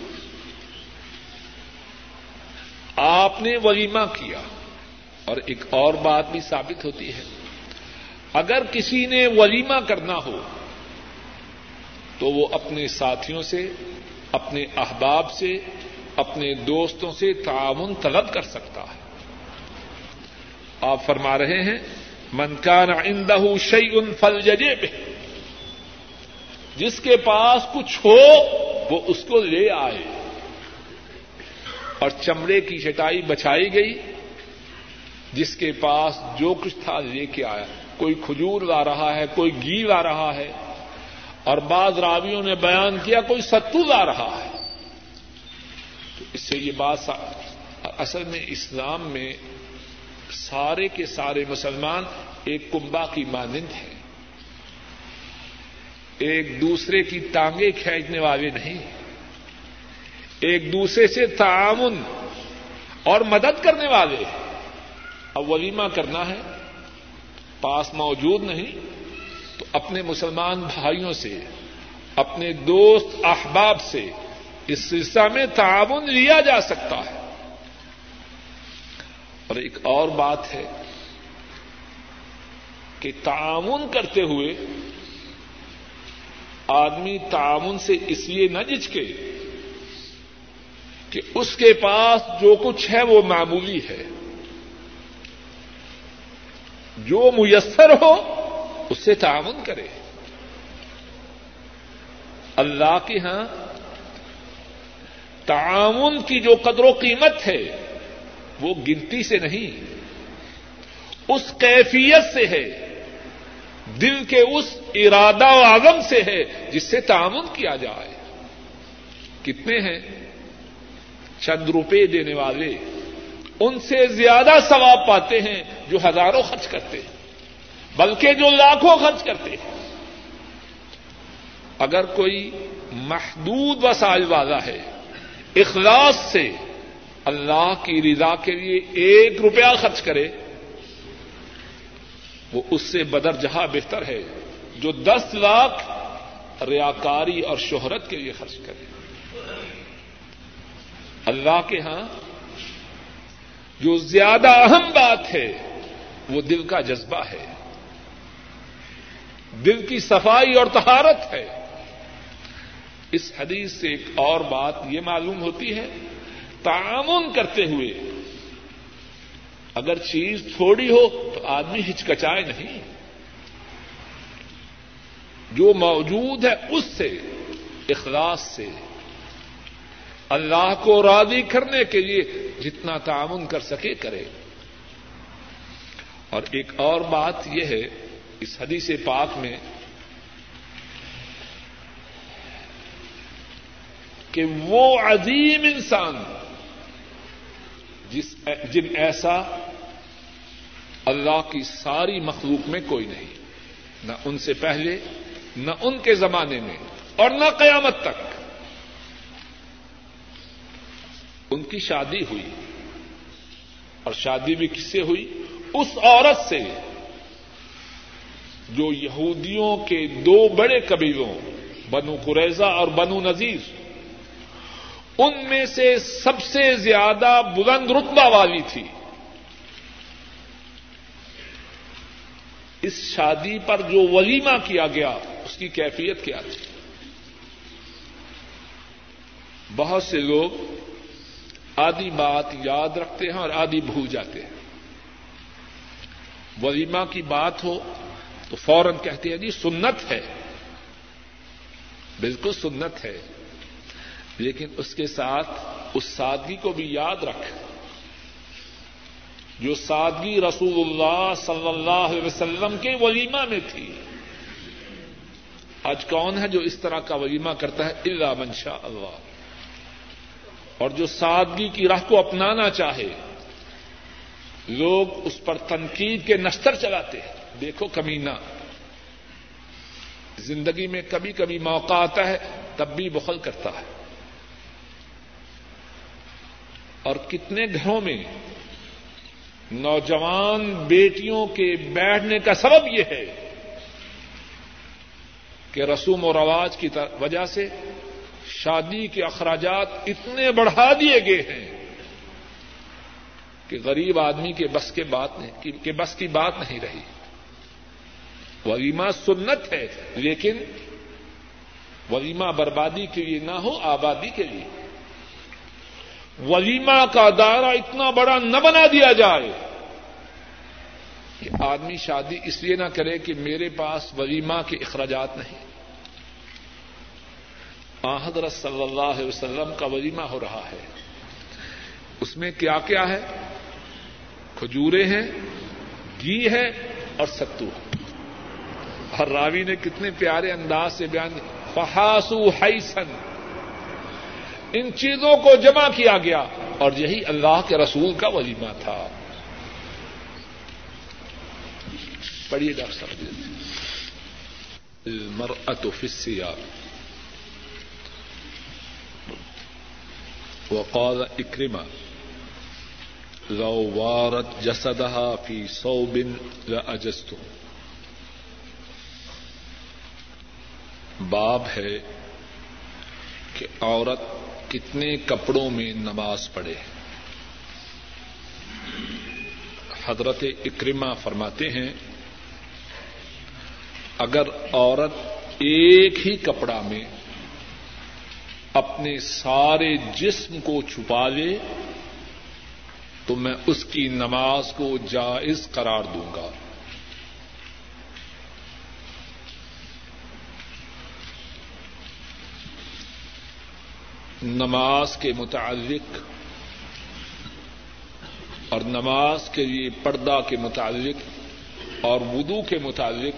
آپ نے ولیمہ کیا۔ اور ایک اور بات بھی ثابت ہوتی ہے۔ اگر کسی نے ولیمہ کرنا ہو، تو وہ اپنے ساتھیوں سے، اپنے احباب سے، اپنے دوستوں سے تعاون طلب کر سکتا ہے۔ آپ فرما رہے ہیں منکان اندہ شعی ان فل ججے پہ جس کے پاس کچھ ہو، وہ اس کو لے آئے۔ اور چمڑے کی چٹائی بچائی گئی جس کے پاس جو کچھ تھا لے کے آیا۔ کوئی کھجور لا رہا ہے، کوئی گھی لا رہا ہے۔ اور بعض راویوں نے بیان کیا کوئی ستو لا رہا ہے۔ تو اس سے یہ بات اصل میں اسلام میں سارے کے سارے مسلمان ایک کنبا کی مانند ہیں۔ ایک دوسرے کی ٹانگیں کھینچنے والے نہیں۔ ایک دوسرے سے تعاون اور مدد کرنے والے۔ ہیں اب ولیمہ کرنا ہے، پاس موجود نہیں، تو اپنے مسلمان بھائیوں سے، اپنے دوست احباب سے اس سلسلہ میں تعاون لیا جا سکتا ہے۔ اور ایک اور بات ہے کہ تعاون کرتے ہوئے آدمی تعاون سے اس لیے نہ جھجکے کہ اس کے پاس جو کچھ ہے وہ معمولی ہے۔ جو میسر ہو، اس سے تعاون کرے۔ اللہ کے ہاں تعاون کی جو قدر و قیمت ہے، وہ گنتی سے نہیں، اس کیفیت سے ہے، دل کے اس ارادہ و عزم سے ہے، جس سے تعاون کیا جائے۔ کتنے ہیں؟ چند روپے دینے والے۔ ان سے زیادہ ثواب پاتے ہیں جو ہزاروں خرچ کرتے ہیں، بلکہ جو لاکھوں خرچ کرتے ہیں۔ اگر کوئی محدود وسائل والا ہے، اخلاص سے اللہ کی رضا کے لیے ایک روپیہ خرچ کرے، وہ اس سے بدر جہاں بہتر ہے، جو دس لاکھ ریاکاری اور شہرت کے لیے خرچ کرے۔ اللہ کے ہاں جو زیادہ اہم بات ہے، وہ دل کا جذبہ ہے۔ دل کی صفائی اور تہارت ہے۔ اس حدیث سے ایک اور بات یہ معلوم ہوتی ہے تعاون کرتے ہوئے۔ اگر چیز تھوڑی ہو تو آدمی ہچکچائے نہیں۔ جو موجود ہے اس سے، اخلاص سے۔ اللہ کو راضی کرنے کے لیے جتنا تعاون کر سکے کرے۔ اور ایک اور بات یہ ہے، اس حدیث پاک میں کہ وہ عظیم انسان جس جن ایسا اللہ کی ساری مخلوق میں کوئی نہیں، نہ ان سے پہلے، نہ ان کے زمانے میں، اور نہ قیامت تک۔ ان کی شادی ہوئی اور شادی بھی کس سے ہوئی؟ اس عورت سے۔ جو یہودیوں کے دو بڑے قبیلوں، بنو قریضہ اور بنو نذیر، ان میں سے سب سے زیادہ بلند رتبہ والی تھی۔ اس شادی پر جو ولیمہ کیا گیا، اس کی کیفیت کیا تھی؟ بہت سے لوگ آدھی بات یاد رکھتے ہیں اور آدھی بھول جاتے ہیں۔ ولیمہ کی بات ہو تو فوراً کہتے ہیں جی سنت ہے۔ بالکل سنت ہے۔ لیکن اس کے ساتھ اس سادگی کو بھی یاد رکھ۔ جو سادگی رسول اللہ صلی اللہ علیہ وسلم کے ولیمہ میں تھی۔ آج کون ہے جو اس طرح کا ولیمہ کرتا ہے؟ اللہ منشا اللہ۔ اور جو سادگی کی راہ کو اپنانا چاہے، لوگ اس پر تنقید کے نشتر چلاتے ہیں۔ دیکھو کمینہ۔ زندگی میں کبھی کبھی موقع آتا ہے، تب بھی بخل کرتا ہے۔ اور کتنے گھروں میں نوجوان بیٹیوں کے بیٹھنے کا سبب یہ ہے کہ رسوم و رواج کی وجہ سے شادی کے اخراجات اتنے بڑھا دیے گئے ہیں کہ غریب آدمی کے بس کے بات نہیں کہ بس کی بات نہیں رہی۔ ولیمہ سنت ہے، لیکن ولیمہ بربادی کے لیے نہ ہو، آبادی کے لیے۔ ولیمہ کا دائرہ اتنا بڑا نہ بنا دیا جائے کہ آدمی شادی اس لیے نہ کرے کہ میرے پاس ولیمہ کے اخراجات نہیں۔ حضرت صلی اللہ علیہ وسلم کا ولیمہ ہو رہا ہے۔ اس میں کیا کیا ہے؟ کھجورے ہیں، گھی ہے اور ستو۔ ہے اور راوی نے کتنے پیارے انداز سے بیان فہاسو حیسن ان چیزوں کو جمع کیا گیا۔ اور یہی اللہ کے رسول کا ولیمہ تھا۔ پڑھیے ڈاکٹر صاحب۔ المرأة في السياق۔ وقال اکرما لو وارت جسدها في صوب لاجزت باب ہے کہ عورت کتنے کپڑوں میں نماز پڑھے۔ حضرت اکرما فرماتے ہیں، اگر عورت ایک ہی کپڑا میں اپنے سارے جسم کو چھپا لے، تو میں اس کی نماز کو جائز قرار دوں گا۔ نماز کے متعلق اور نماز کے لیے پردہ کے متعلق اور وضو کے متعلق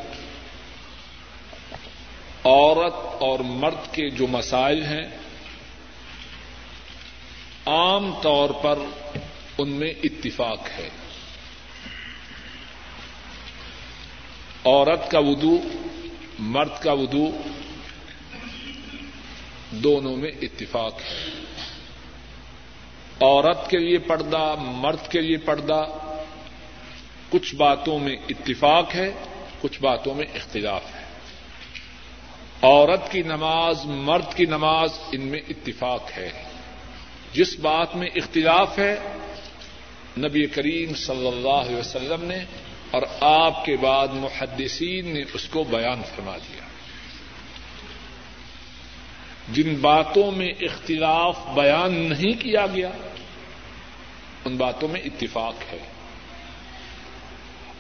عورت اور مرد کے جو مسائل ہیں عام طور پر ان میں اتفاق ہے۔ عورت کا ودو مرد کا ودو دونوں میں اتفاق ہے۔ عورت کے لیے پردہ، مرد کے لیے پردہ، کچھ باتوں میں اتفاق ہے، کچھ باتوں میں اختلاف ہے۔ عورت کی نماز، مرد کی نماز ان میں اتفاق ہے۔ جس بات میں اختلاف ہے، نبی کریم صلی اللہ علیہ وسلم نے اور آپ کے بعد محدثین نے اس کو بیان فرما دیا۔ جن باتوں میں اختلاف بیان نہیں کیا گیا، ان باتوں میں اتفاق ہے۔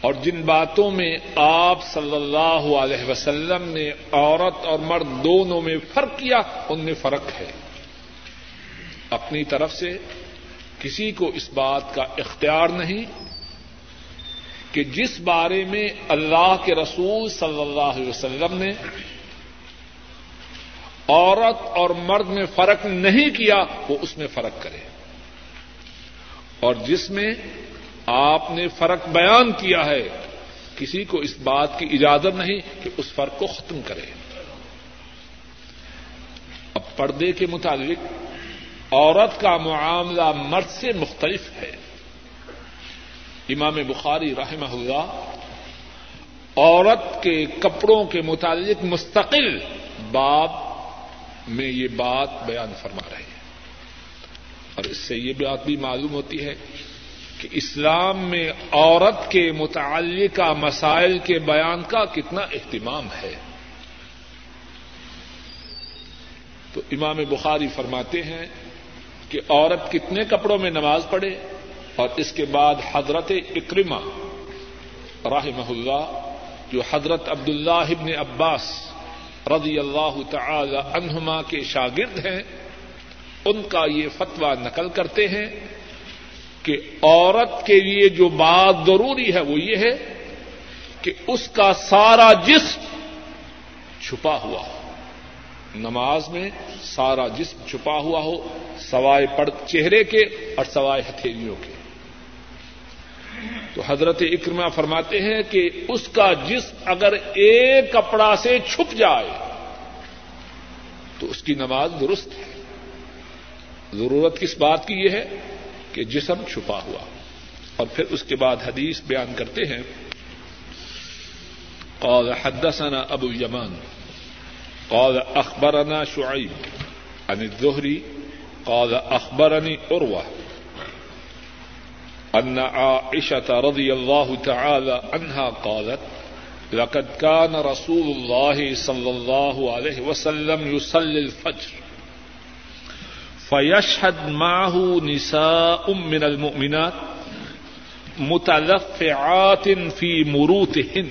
اور جن باتوں میں آپ صلی اللہ علیہ وسلم نے عورت اور مرد دونوں میں فرق کیا، ان میں فرق ہے۔ اپنی طرف سے کسی کو اس بات کا اختیار نہیں کہ جس بارے میں اللہ کے رسول صلی اللہ علیہ وسلم نے عورت اور مرد میں فرق نہیں کیا، وہ اس میں فرق کرے۔ اور جس میں آپ نے فرق بیان کیا ہے، کسی کو اس بات کی اجازت نہیں کہ اس فرق کو ختم کرے۔ اب پردے کے متعلق عورت کا معاملہ مرد سے مختلف ہے۔ امام بخاری رحمہ اللہ عورت کے کپڑوں کے متعلق مستقل باب میں یہ بات بیان فرما رہے ہیں۔ اور اس سے یہ بات بھی معلوم ہوتی ہے کہ اسلام میں عورت کے متعلقہ مسائل کے بیان کا کتنا اہتمام ہے۔ تو امام بخاری فرماتے ہیں کہ عورت کتنے کپڑوں میں نماز پڑھے اور اس کے بعد حضرت اکرما رحمہ اللہ، جو حضرت عبد اللہ ابن عباس رضی اللہ تعالی عنہما کے شاگرد ہیں، ان کا یہ فتویٰ نقل کرتے ہیں کہ عورت کے لیے جو بات ضروری ہے وہ یہ ہے کہ اس کا سارا جسم چھپا ہوا ہو۔ نماز میں سارا جسم چھپا ہوا ہو، سوائے پڑ چہرے کے اور سوائے ہتھیلیوں کے۔ تو حضرت اکرما فرماتے ہیں کہ اس کا جسم اگر ایک کپڑا سے چھپ جائے، تو اس کی نماز درست ہے۔ ضرورت کس بات کی یہ ہے؟ کہ جسم چھپا ہوا۔ اور پھر اس کے بعد حدیث بیان کرتے ہیں۔ قال حدثنا ابو یمان۔ قال اخبرنا شعيب عن الزهري قال اخبرني عروه ان عائشه رضي الله تعالى عنها قالت لقد كان رسول الله صلى الله عليه وسلم يصلي الفجر فيشهد معه نساء من المؤمنات متلفعات في مروتهن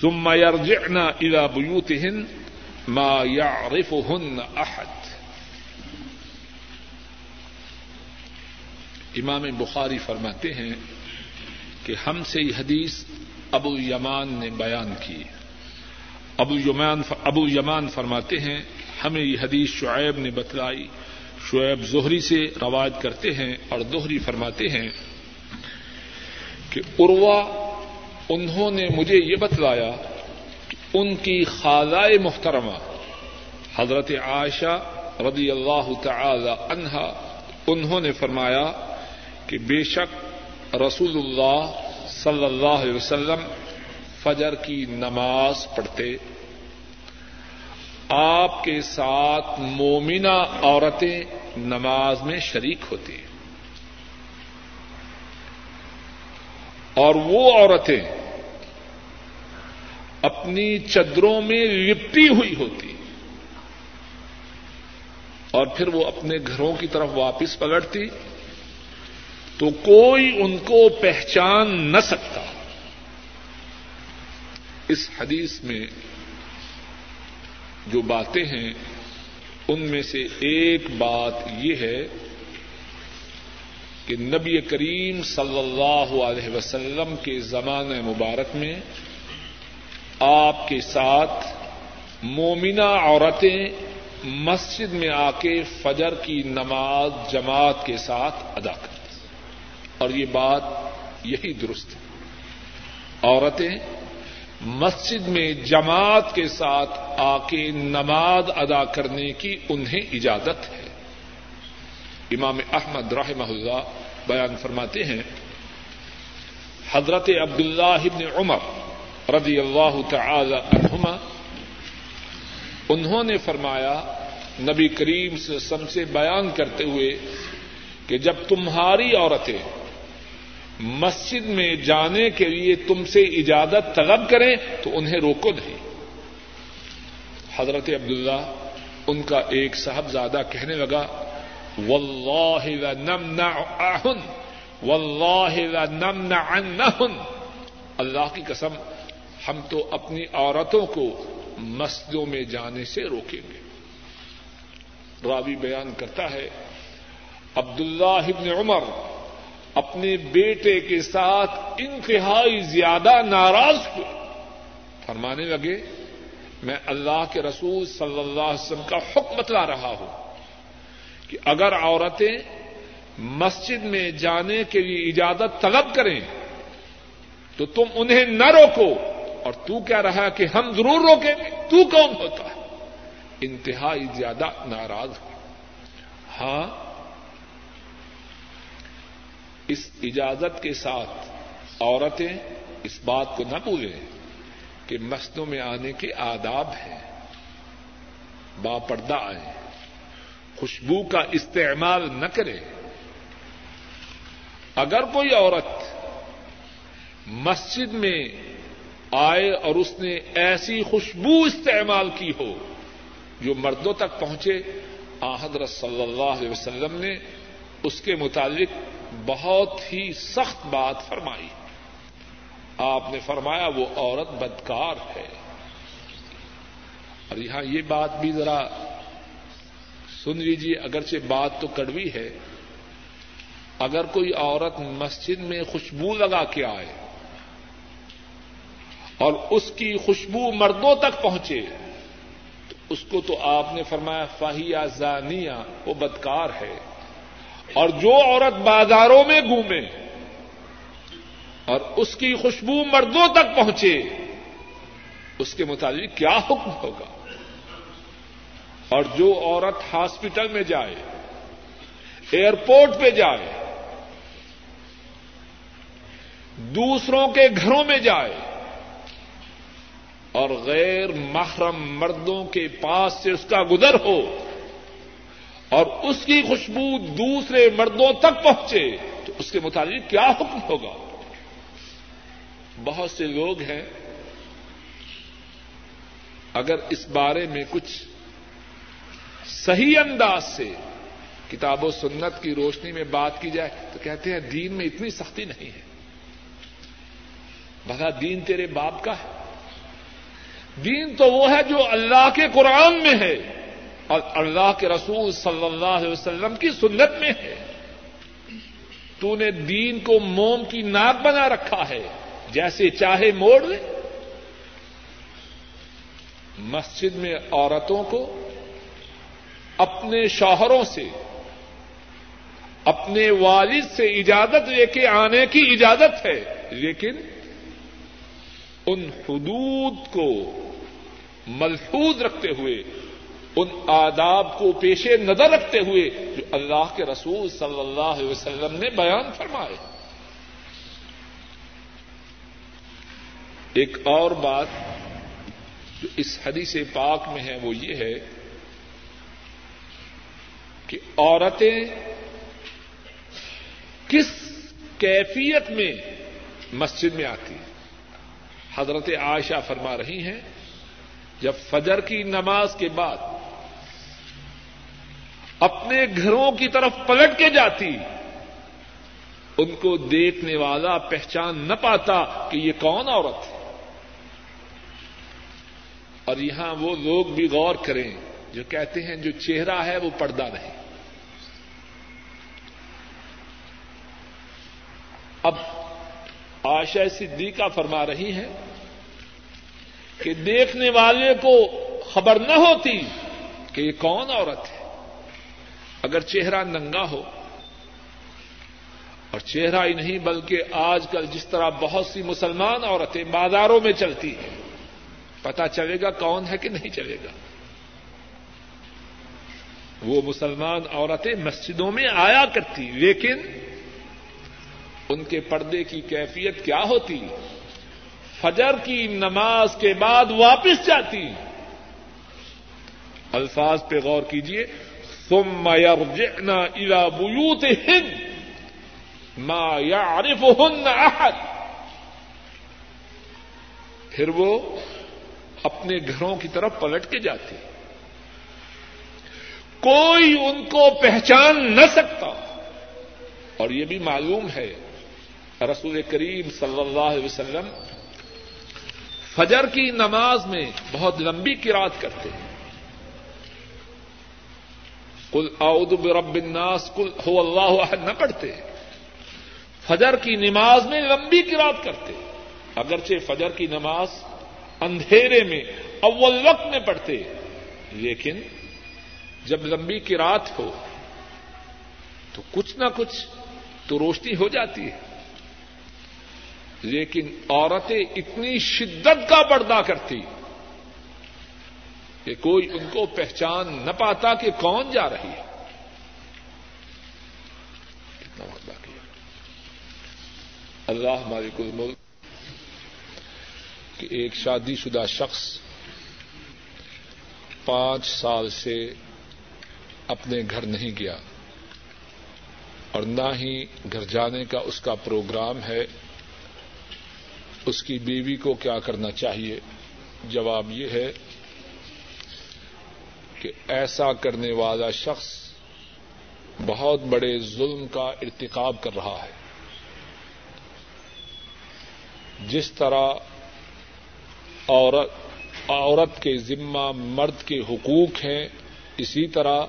ثم يرجعن إلى بيوتهن ما يعرفهن أحد. امام بخاری فرماتے ہیں کہ ہم سے یہ حدیث ابو یمان نے بیان کی. ابو یمان ابو یمان فرماتے ہیں ہمیں یہ حدیث شعیب نے بتلائی. شعیب زہری سے روایت کرتے ہیں اور دوہری فرماتے ہیں کہ اروا انہوں نے مجھے یہ بتلایا، ان کی خالائے محترمہ، حضرت عائشہ رضی اللہ تعالی عنہا، انہوں نے فرمایا کہ بے شک رسول اللہ صلی اللہ علیہ وسلم فجر کی نماز پڑھتے، آپ کے ساتھ مومنہ عورتیں نماز میں شریک ہوتی۔ اور وہ عورتیں اپنی چدروں میں لپٹی ہوئی ہوتی اور پھر وہ اپنے گھروں کی طرف واپس پلٹتی تو کوئی ان کو پہچان نہ سکتا۔ اس حدیث میں جو باتیں ہیں، ان میں سے ایک بات یہ ہے کہ نبی کریم صلی اللہ علیہ وسلم کے زمانہ مبارک میں آپ کے ساتھ مومنہ عورتیں مسجد میں آ کے فجر کی نماز جماعت کے ساتھ ادا کریں اور یہ بات یہی درست ہے۔ عورتیں مسجد میں جماعت کے ساتھ آ کے نماز ادا کرنے کی انہیں اجازت ہے۔ امام احمد رحمہ اللہ بیان فرماتے ہیں، حضرت عبداللہ ابن عمر رضی اللہ تعالی عنہما، انہوں نے فرمایا، نبی کریم سے سم سے بیان کرتے ہوئے کہ جب تمہاری عورتیں مسجد میں جانے کے لیے تم سے اجازت طلب کریں تو انہیں روکو نہیں۔ حضرت عبداللہ ان کا ایک صاحبزادہ کہنے لگا، واللہ لنمنعہن، واللہ لنمنعنہن۔ اللہ کی قسم ہم تو اپنی عورتوں کو مسجدوں میں جانے سے روکیں گے۔ راوی بیان کرتا ہے، عبداللہ ابن عمر اپنے بیٹے کے ساتھ انتہائی زیادہ ناراض ہوئے۔ فرمانے لگے، میں اللہ کے رسول صلی اللہ علیہ وسلم کا حکم بتلا رہا ہوں کہ اگر عورتیں مسجد میں جانے کے لیے اجازت طلب کریں، تو تم انہیں نہ روکو۔ اور تو کیا رہا کہ ہم ضرور روکیں؟ گے تو کون ہوتا؟ ہے انتہائی زیادہ ناراض ہو ہاں اس اجازت کے ساتھ عورتیں اس بات کو نہ بھولیں کہ مسجدوں میں آنے کے آداب ہیں با پردہ آئے خوشبو کا استعمال نہ کرے اگر کوئی عورت مسجد میں آئے اور اس نے ایسی خوشبو استعمال کی ہو جو مردوں تک پہنچے۔ آحدر صلی اللہ علیہ وسلم نے اس کے متعلق بہت ہی سخت بات فرمائی۔ آپ نے فرمایا وہ عورت بدکار ہے۔ اور یہاں یہ بات بھی ذرا سن لیجیے اگرچہ بات تو کڑوی ہے۔ اگر کوئی عورت مسجد میں خوشبو لگا کے آئے اور اس کی خوشبو مردوں تک پہنچے۔ تو اس کو تو آپ نے فرمایا فاہیا زانیہ، وہ بدکار ہے۔ اور جو عورت بازاروں میں گھومے اور اس کی خوشبو مردوں تک پہنچے، اس کے مطابق کیا حکم ہوگا؟ اور جو عورت ہاسپٹل میں جائے، ایئرپورٹ پہ جائے، دوسروں کے گھروں میں جائے اور غیر محرم مردوں کے پاس سے اس کا گزر ہو اور اس کی خوشبو دوسرے مردوں تک پہنچے، تو اس کے متعلق کیا حکم ہوگا؟ بہت سے لوگ ہیں، اگر اس بارے میں کچھ صحیح انداز سے کتاب و سنت کی روشنی میں بات کی جائے، تو کہتے ہیں دین میں اتنی سختی نہیں ہے۔ بھلا دین تیرے باپ کا ہے۔ دین تو وہ ہے جو اللہ کے قرآن میں ہے اور اللہ کے رسول صلی اللہ علیہ وسلم کی سنت میں ہے۔ تو نے دین کو موم کی ناک بنا رکھا ہے، جیسے چاہے موڑ لے۔ مسجد میں عورتوں کو اپنے شوہروں سے، اپنے والد سے اجازت لے کے آنے کی اجازت ہے، لیکن ان حدود کو ملفوظ رکھتے ہوئے، ان آداب کو پیش نظر رکھتے ہوئے جو اللہ کے رسول صلی اللہ علیہ وسلم نے بیان فرمائے۔ ایک اور بات جو اس حدیث پاک میں ہے، وہ یہ ہے کہ عورتیں کس کیفیت میں مسجد میں آتی؟ ہیں حضرت عائشہ فرما رہی ہیں جب فجر کی نماز کے بعد اپنے گھروں کی طرف پلٹ کے جاتی، ان کو دیکھنے والا پہچان نہ پاتا کہ یہ کون عورت ہے۔ اور یہاں وہ لوگ بھی غور کریں، جو کہتے ہیں جو چہرہ ہے وہ پردہ نہیں۔ اب آشا صدیقہ فرما رہی ہیں کہ دیکھنے والے کو خبر نہ ہوتی کہ یہ کون عورت ہے۔ اگر چہرہ ننگا ہو، اور چہرہ ہی نہیں بلکہ آج کل جس طرح بہت سی مسلمان عورتیں بازاروں میں چلتی ہیں پتا چلے گا کون ہے کہ نہیں چلے گا۔ وہ مسلمان عورتیں مسجدوں میں آیا کرتی، لیکن ان کے پردے کی کیفیت کیا ہوتی؟ فجر کی نماز کے بعد واپس جاتی الفاظ پہ غور کیجیے ثم يرجعن الى بيوتهن ما يعرفهن احد۔ پھر وہ اپنے گھروں کی طرف پلٹ کے جاتی کوئی ان کو پہچان نہ سکتا۔ اور یہ بھی معلوم ہے۔ رسول کریم صلی اللہ علیہ وسلم فجر کی نماز میں بہت لمبی کراط کرتے ہیں۔ کل اعوذ برب الناس کل ہو اللہ احد، نہ پڑھتے۔ فجر کی نماز میں لمبی کراط کرتے۔ اگرچہ فجر کی نماز اندھیرے میں، اول وقت میں پڑھتے، لیکن جب لمبی کراط ہو، تو کچھ نہ کچھ تو روشنی ہو جاتی ہے۔ لیکن عورتیں اتنی شدت کا پردہ کرتی کہ کوئی ان کو پہچان نہ پاتا کہ کون جا رہی ہے۔ کتنا وقت باقی ہے۔ اللہ مالک الملک کہ ایک شادی شدہ شخص پانچ سال سے اپنے گھر نہیں گیا اور نہ ہی گھر جانے کا اس کا پروگرام ہے۔ اس کی بیوی کو کیا کرنا چاہیے؟ جواب یہ ہے کہ ایسا کرنے والا شخص بہت بڑے ظلم کا ارتکاب کر رہا ہے۔ جس طرح عورت عورت کے ذمہ مرد کے حقوق ہیں، اسی طرح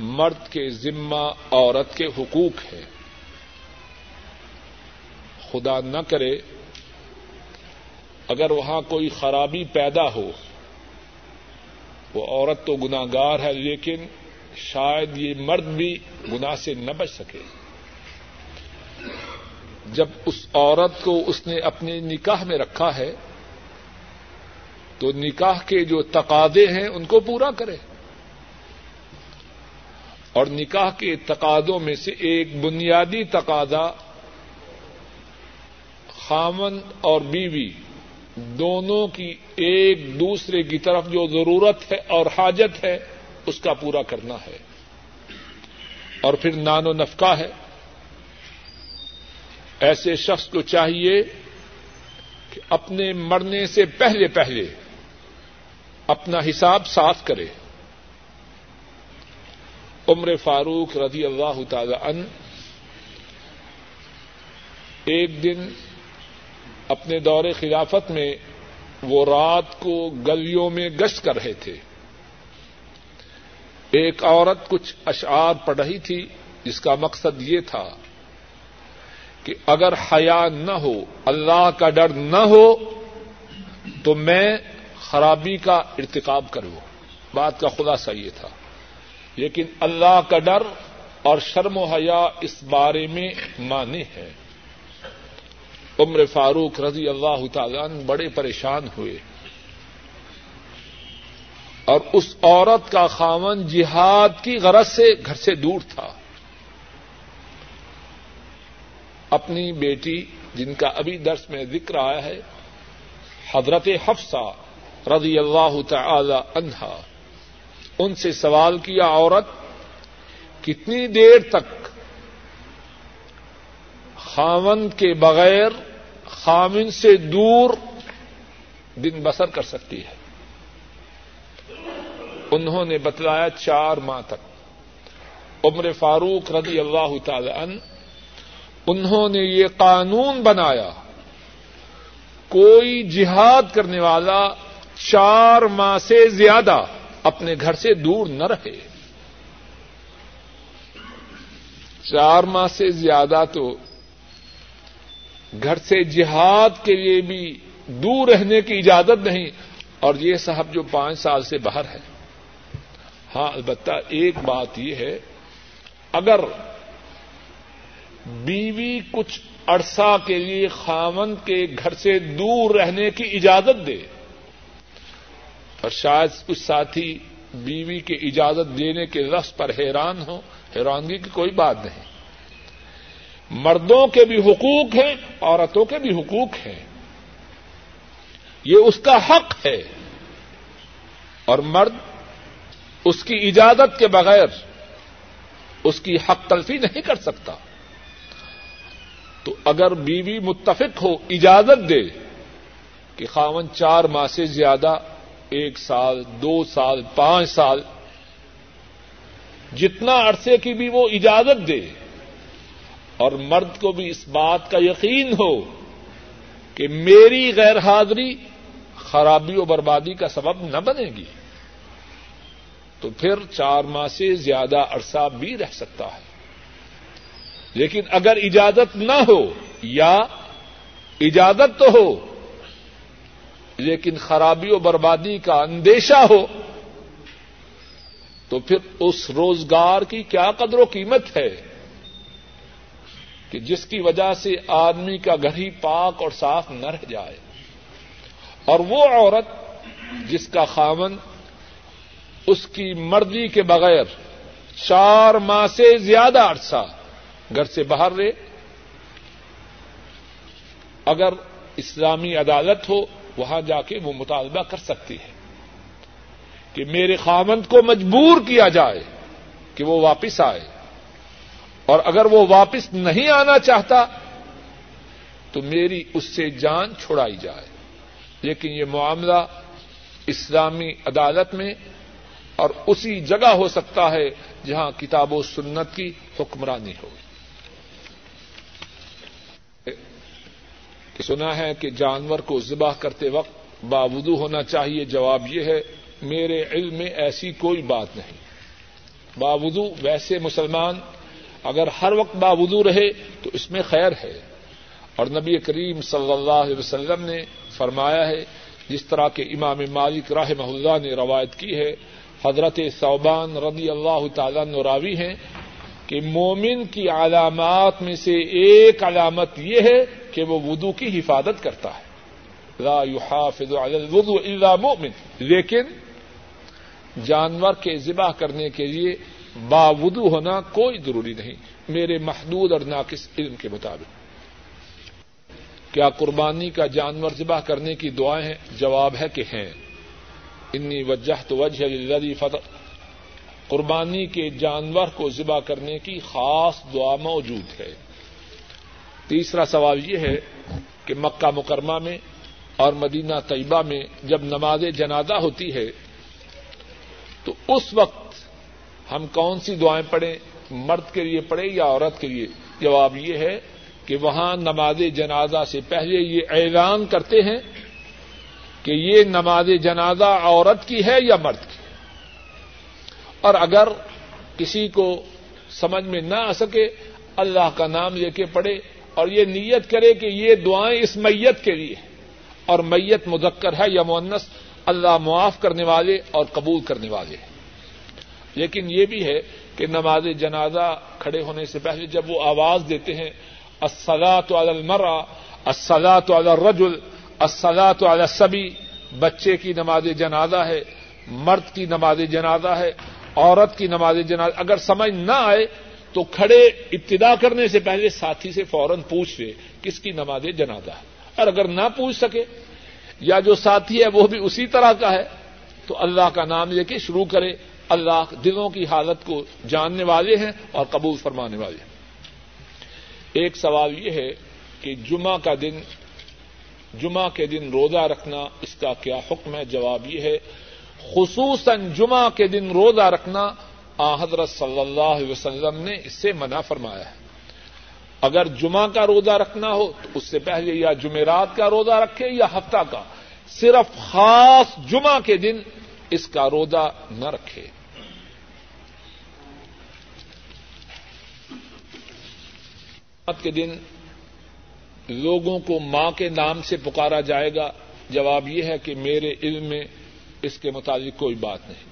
مرد کے ذمہ عورت کے حقوق ہیں۔ خدا نہ کرے، اگر وہاں کوئی خرابی پیدا ہو، وہ عورت تو گناگار ہے، لیکن شاید یہ مرد بھی گنا سے نہ بچ سکے۔ جب اس عورت کو اس نے اپنے نکاح میں رکھا ہے، تو نکاح کے جو تقاضے ہیں، ان کو پورا کرے۔ اور نکاح کے تقاضوں میں سے ایک بنیادی تقاضا خامن اور بیوی دونوں کی ایک دوسرے کی طرف جو ضرورت ہے اور حاجت ہے، اس کا پورا کرنا ہے۔ اور پھر نان و نفقہ ہے۔ ایسے شخص کو چاہیے کہ اپنے مرنے سے پہلے پہلے اپنا حساب صاف کرے۔ عمر فاروق رضی اللہ تعالی ان ایک دن اپنے دور خلافت میں وہ رات کو گلیوں میں گشت کر رہے تھے۔ ایک عورت کچھ اشعار پڑھ رہی تھی، جس کا مقصد یہ تھا کہ اگر حیا نہ ہو، اللہ کا ڈر نہ ہو، تو میں خرابی کا ارتکاب کروں۔ بات کا خلاصہ یہ تھا۔ لیکن اللہ کا ڈر اور شرم و حیا اس بارے میں مانے ہے۔ عمر فاروق رضی اللہ تعالیٰ بڑے پریشان ہوئے۔ اور اس عورت کا خامن جہاد کی غرض سے گھر سے دور تھا۔ اپنی بیٹی جن کا ابھی درس میں ذکر آیا ہے، حضرت حفصہ رضی اللہ تعالی عنہا ان سے سوال کیا عورت، کتنی دیر تک خامن کے بغیر خامن سے دور دن بسر کر سکتی ہے۔ انہوں نے بتلایا چار ماہ تک۔ عمر فاروق رضی اللہ تعالی عنہ، انہوں نے یہ قانون بنایا، کوئی جہاد کرنے والا چار ماہ سے زیادہ اپنے گھر سے دور نہ رہے۔ چار ماہ سے زیادہ تو گھر سے جہاد کے لیے بھی دور رہنے کی اجازت نہیں اور یہ صاحب جو پانچ سال سے باہر ہے ہاں البتہ ایک بات یہ ہے، اگر بیوی کچھ عرصہ کے لیے خامن کے گھر سے دور رہنے کی اجازت دے، اور شاید کچھ ساتھی بیوی کی اجازت دینے کے لفظ پر حیران ہو، حیرانگی کی کوئی بات نہیں۔ مردوں کے بھی حقوق ہیں، عورتوں کے بھی حقوق ہیں۔ یہ اس کا حق ہے۔ اور مرد اس کی اجازت کے بغیر اس کی حق تلفی نہیں کر سکتا۔ تو اگر بیوی متفق ہو، اجازت دے کہ خاون چار ماہ سے زیادہ، ایک سال، دو سال، پانچ سال، جتنا عرصے کی بھی وہ اجازت دے اور مرد کو بھی اس بات کا یقین ہو کہ میری غیر حاضری خرابی و بربادی کا سبب نہ بنے گی، تو پھر چار ماہ سے زیادہ عرصہ بھی رہ سکتا ہے۔ لیکن اگر اجازت نہ ہو یا اجازت تو ہو، لیکن خرابی و بربادی کا اندیشہ ہو، تو پھر اس روزگار کی کیا قدر و قیمت ہے؟ کہ جس کی وجہ سے آدمی کا گھر ہی پاک اور صاف نہ رہ جائے۔ اور وہ عورت جس کا خامن اس کی مرضی کے بغیر چار ماہ سے زیادہ عرصہ گھر سے باہر رہے، اگر اسلامی عدالت ہو، وہاں جا کے وہ مطالبہ کر سکتی ہے کہ میرے خامند کو مجبور کیا جائے کہ وہ واپس آئے۔ اور اگر وہ واپس نہیں آنا چاہتا، تو میری اس سے جان چھڑائی جائے۔ لیکن یہ معاملہ اسلامی عدالت میں اور اسی جگہ ہو سکتا ہے جہاں کتاب و سنت کی حکمرانی ہو۔ سنا ہے کہ جانور کو ذبح کرتے وقت باودو ہونا چاہیے، جواب یہ ہے، میرے علم میں ایسی کوئی بات نہیں۔ باودو ویسے مسلمان اگر ہر وقت باودو رہے تو اس میں خیر ہے۔ اور نبی کریم صلی اللہ علیہ وسلم نے فرمایا ہے، جس طرح کے امام مالک راہ اللہ نے روایت کی ہے، حضرت صوبان رضی اللہ تعالیٰ نراوی ہیں کہ مومن کی علامات میں سے ایک علامت یہ ہے کہ وہ وضو کی حفاظت کرتا ہے۔ لا يحافظ على الوضوء الا مؤمن لیکن جانور کے ذبح کرنے کے لیے باوضو ہونا کوئی ضروری نہیں۔ میرے محدود اور ناقص علم کے مطابق۔ کیا قربانی کا جانور ذبح کرنے کی دعائیں ہیں؟ جواب ہے کہ ہیں۔ انی وجہ تو وجہ فتح قربانی کے جانور کو ذبح کرنے کی خاص دعا موجود ہے۔ تیسرا سوال یہ ہے کہ مکہ مکرمہ میں اور مدینہ طیبہ میں جب نماز جنازہ ہوتی ہے، تو اس وقت ہم کون سی دعائیں پڑھیں؟ مرد کے لیے پڑھیں یا عورت کے لیے؟ جواب یہ ہے کہ وہاں نماز جنازہ سے پہلے یہ اعلان کرتے ہیں کہ یہ نماز جنازہ عورت کی ہے یا مرد کی؟ اور اگر کسی کو سمجھ میں نہ آ سکے، اللہ کا نام لے کے پڑھے اور یہ نیت کرے کہ یہ دعائیں اس میت کے لیے اور میت مذکر ہے یا مونس اللہ معاف کرنے والے اور قبول کرنے والے لیکن یہ بھی ہے کہ نماز جنازہ کھڑے ہونے سے پہلے جب وہ آواز دیتے ہیں السلاۃ علی المرا السلاۃ علی الرجل السلاۃ علی السبی بچے کی نماز جنازہ ہے، مرد کی نماز جنازہ ہے، عورت کی نماز جنازہ، اگر سمجھ نہ آئے تو کھڑے ابتدا کرنے سے پہلے ساتھی سے فوراً پوچھ لے کس کی نماز جنازہ ہے۔ اور اگر نہ پوچھ سکے یا جو ساتھی ہے وہ بھی اسی طرح کا ہے، تو اللہ کا نام لے کے شروع کرے اللہ دلوں کی حالت کو جاننے والے ہیں اور قبول فرمانے والے ہیں۔ ایک سوال یہ ہے کہ جمعہ کا دن، جمعہ کے دن روزہ رکھنا اس کا کیا حکم ہے؟ جواب یہ ہے، خصوصاً جمعہ کے دن روزہ رکھنا آ حضرت صلی اللہ علیہ وسلم نے اس سے منع فرمایا ہے۔ اگر جمعہ کا روزہ رکھنا ہو تو اس سے پہلے یا جمعرات کا روزہ رکھے یا ہفتہ کا۔ صرف خاص جمعہ کے دن اس کا روزہ نہ رکھے۔ کے دن لوگوں کو ماں کے نام سے پکارا جائے گا۔ جواب یہ ہے کہ میرے علم میں اس کے متعلق کوئی بات نہیں۔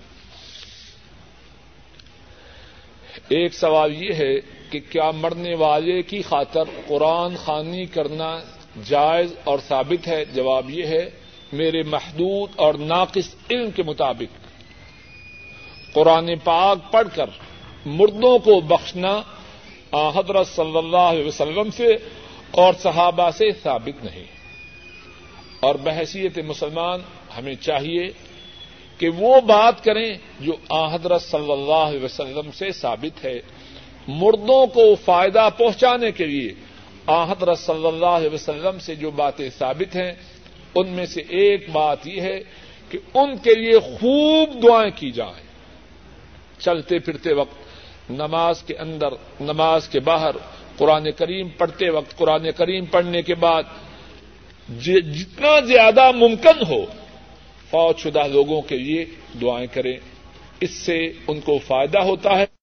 ایک سوال یہ ہے کہ کیا مرنے والے کی خاطر قرآن خانی کرنا جائز اور ثابت ہے؟ جواب یہ ہے، میرے محدود اور ناقص علم کے مطابق۔ قرآن پاک پڑھ کر مردوں کو بخشنا حضرت صلی اللہ علیہ وسلم سے اور صحابہ سے ثابت نہیں۔ اور بحثیت مسلمان ہمیں چاہیے کہ وہ بات کریں جو حضرت صلی اللہ علیہ وسلم سے ثابت ہے۔ مردوں کو فائدہ پہنچانے کے لیے حضرت صلی اللہ علیہ وسلم سے جو باتیں ثابت ہیں، ان میں سے ایک بات یہ ہے کہ ان کے لیے خوب دعائیں کی جائیں۔ چلتے پھرتے وقت نماز کے اندر، نماز کے باہر، قرآن کریم پڑھتے وقت، قرآن کریم پڑھنے کے بعد جی، جتنا زیادہ ممکن ہو، فوج شدہ لوگوں کے لیے دعائیں کریں۔ اس سے ان کو فائدہ ہوتا ہے۔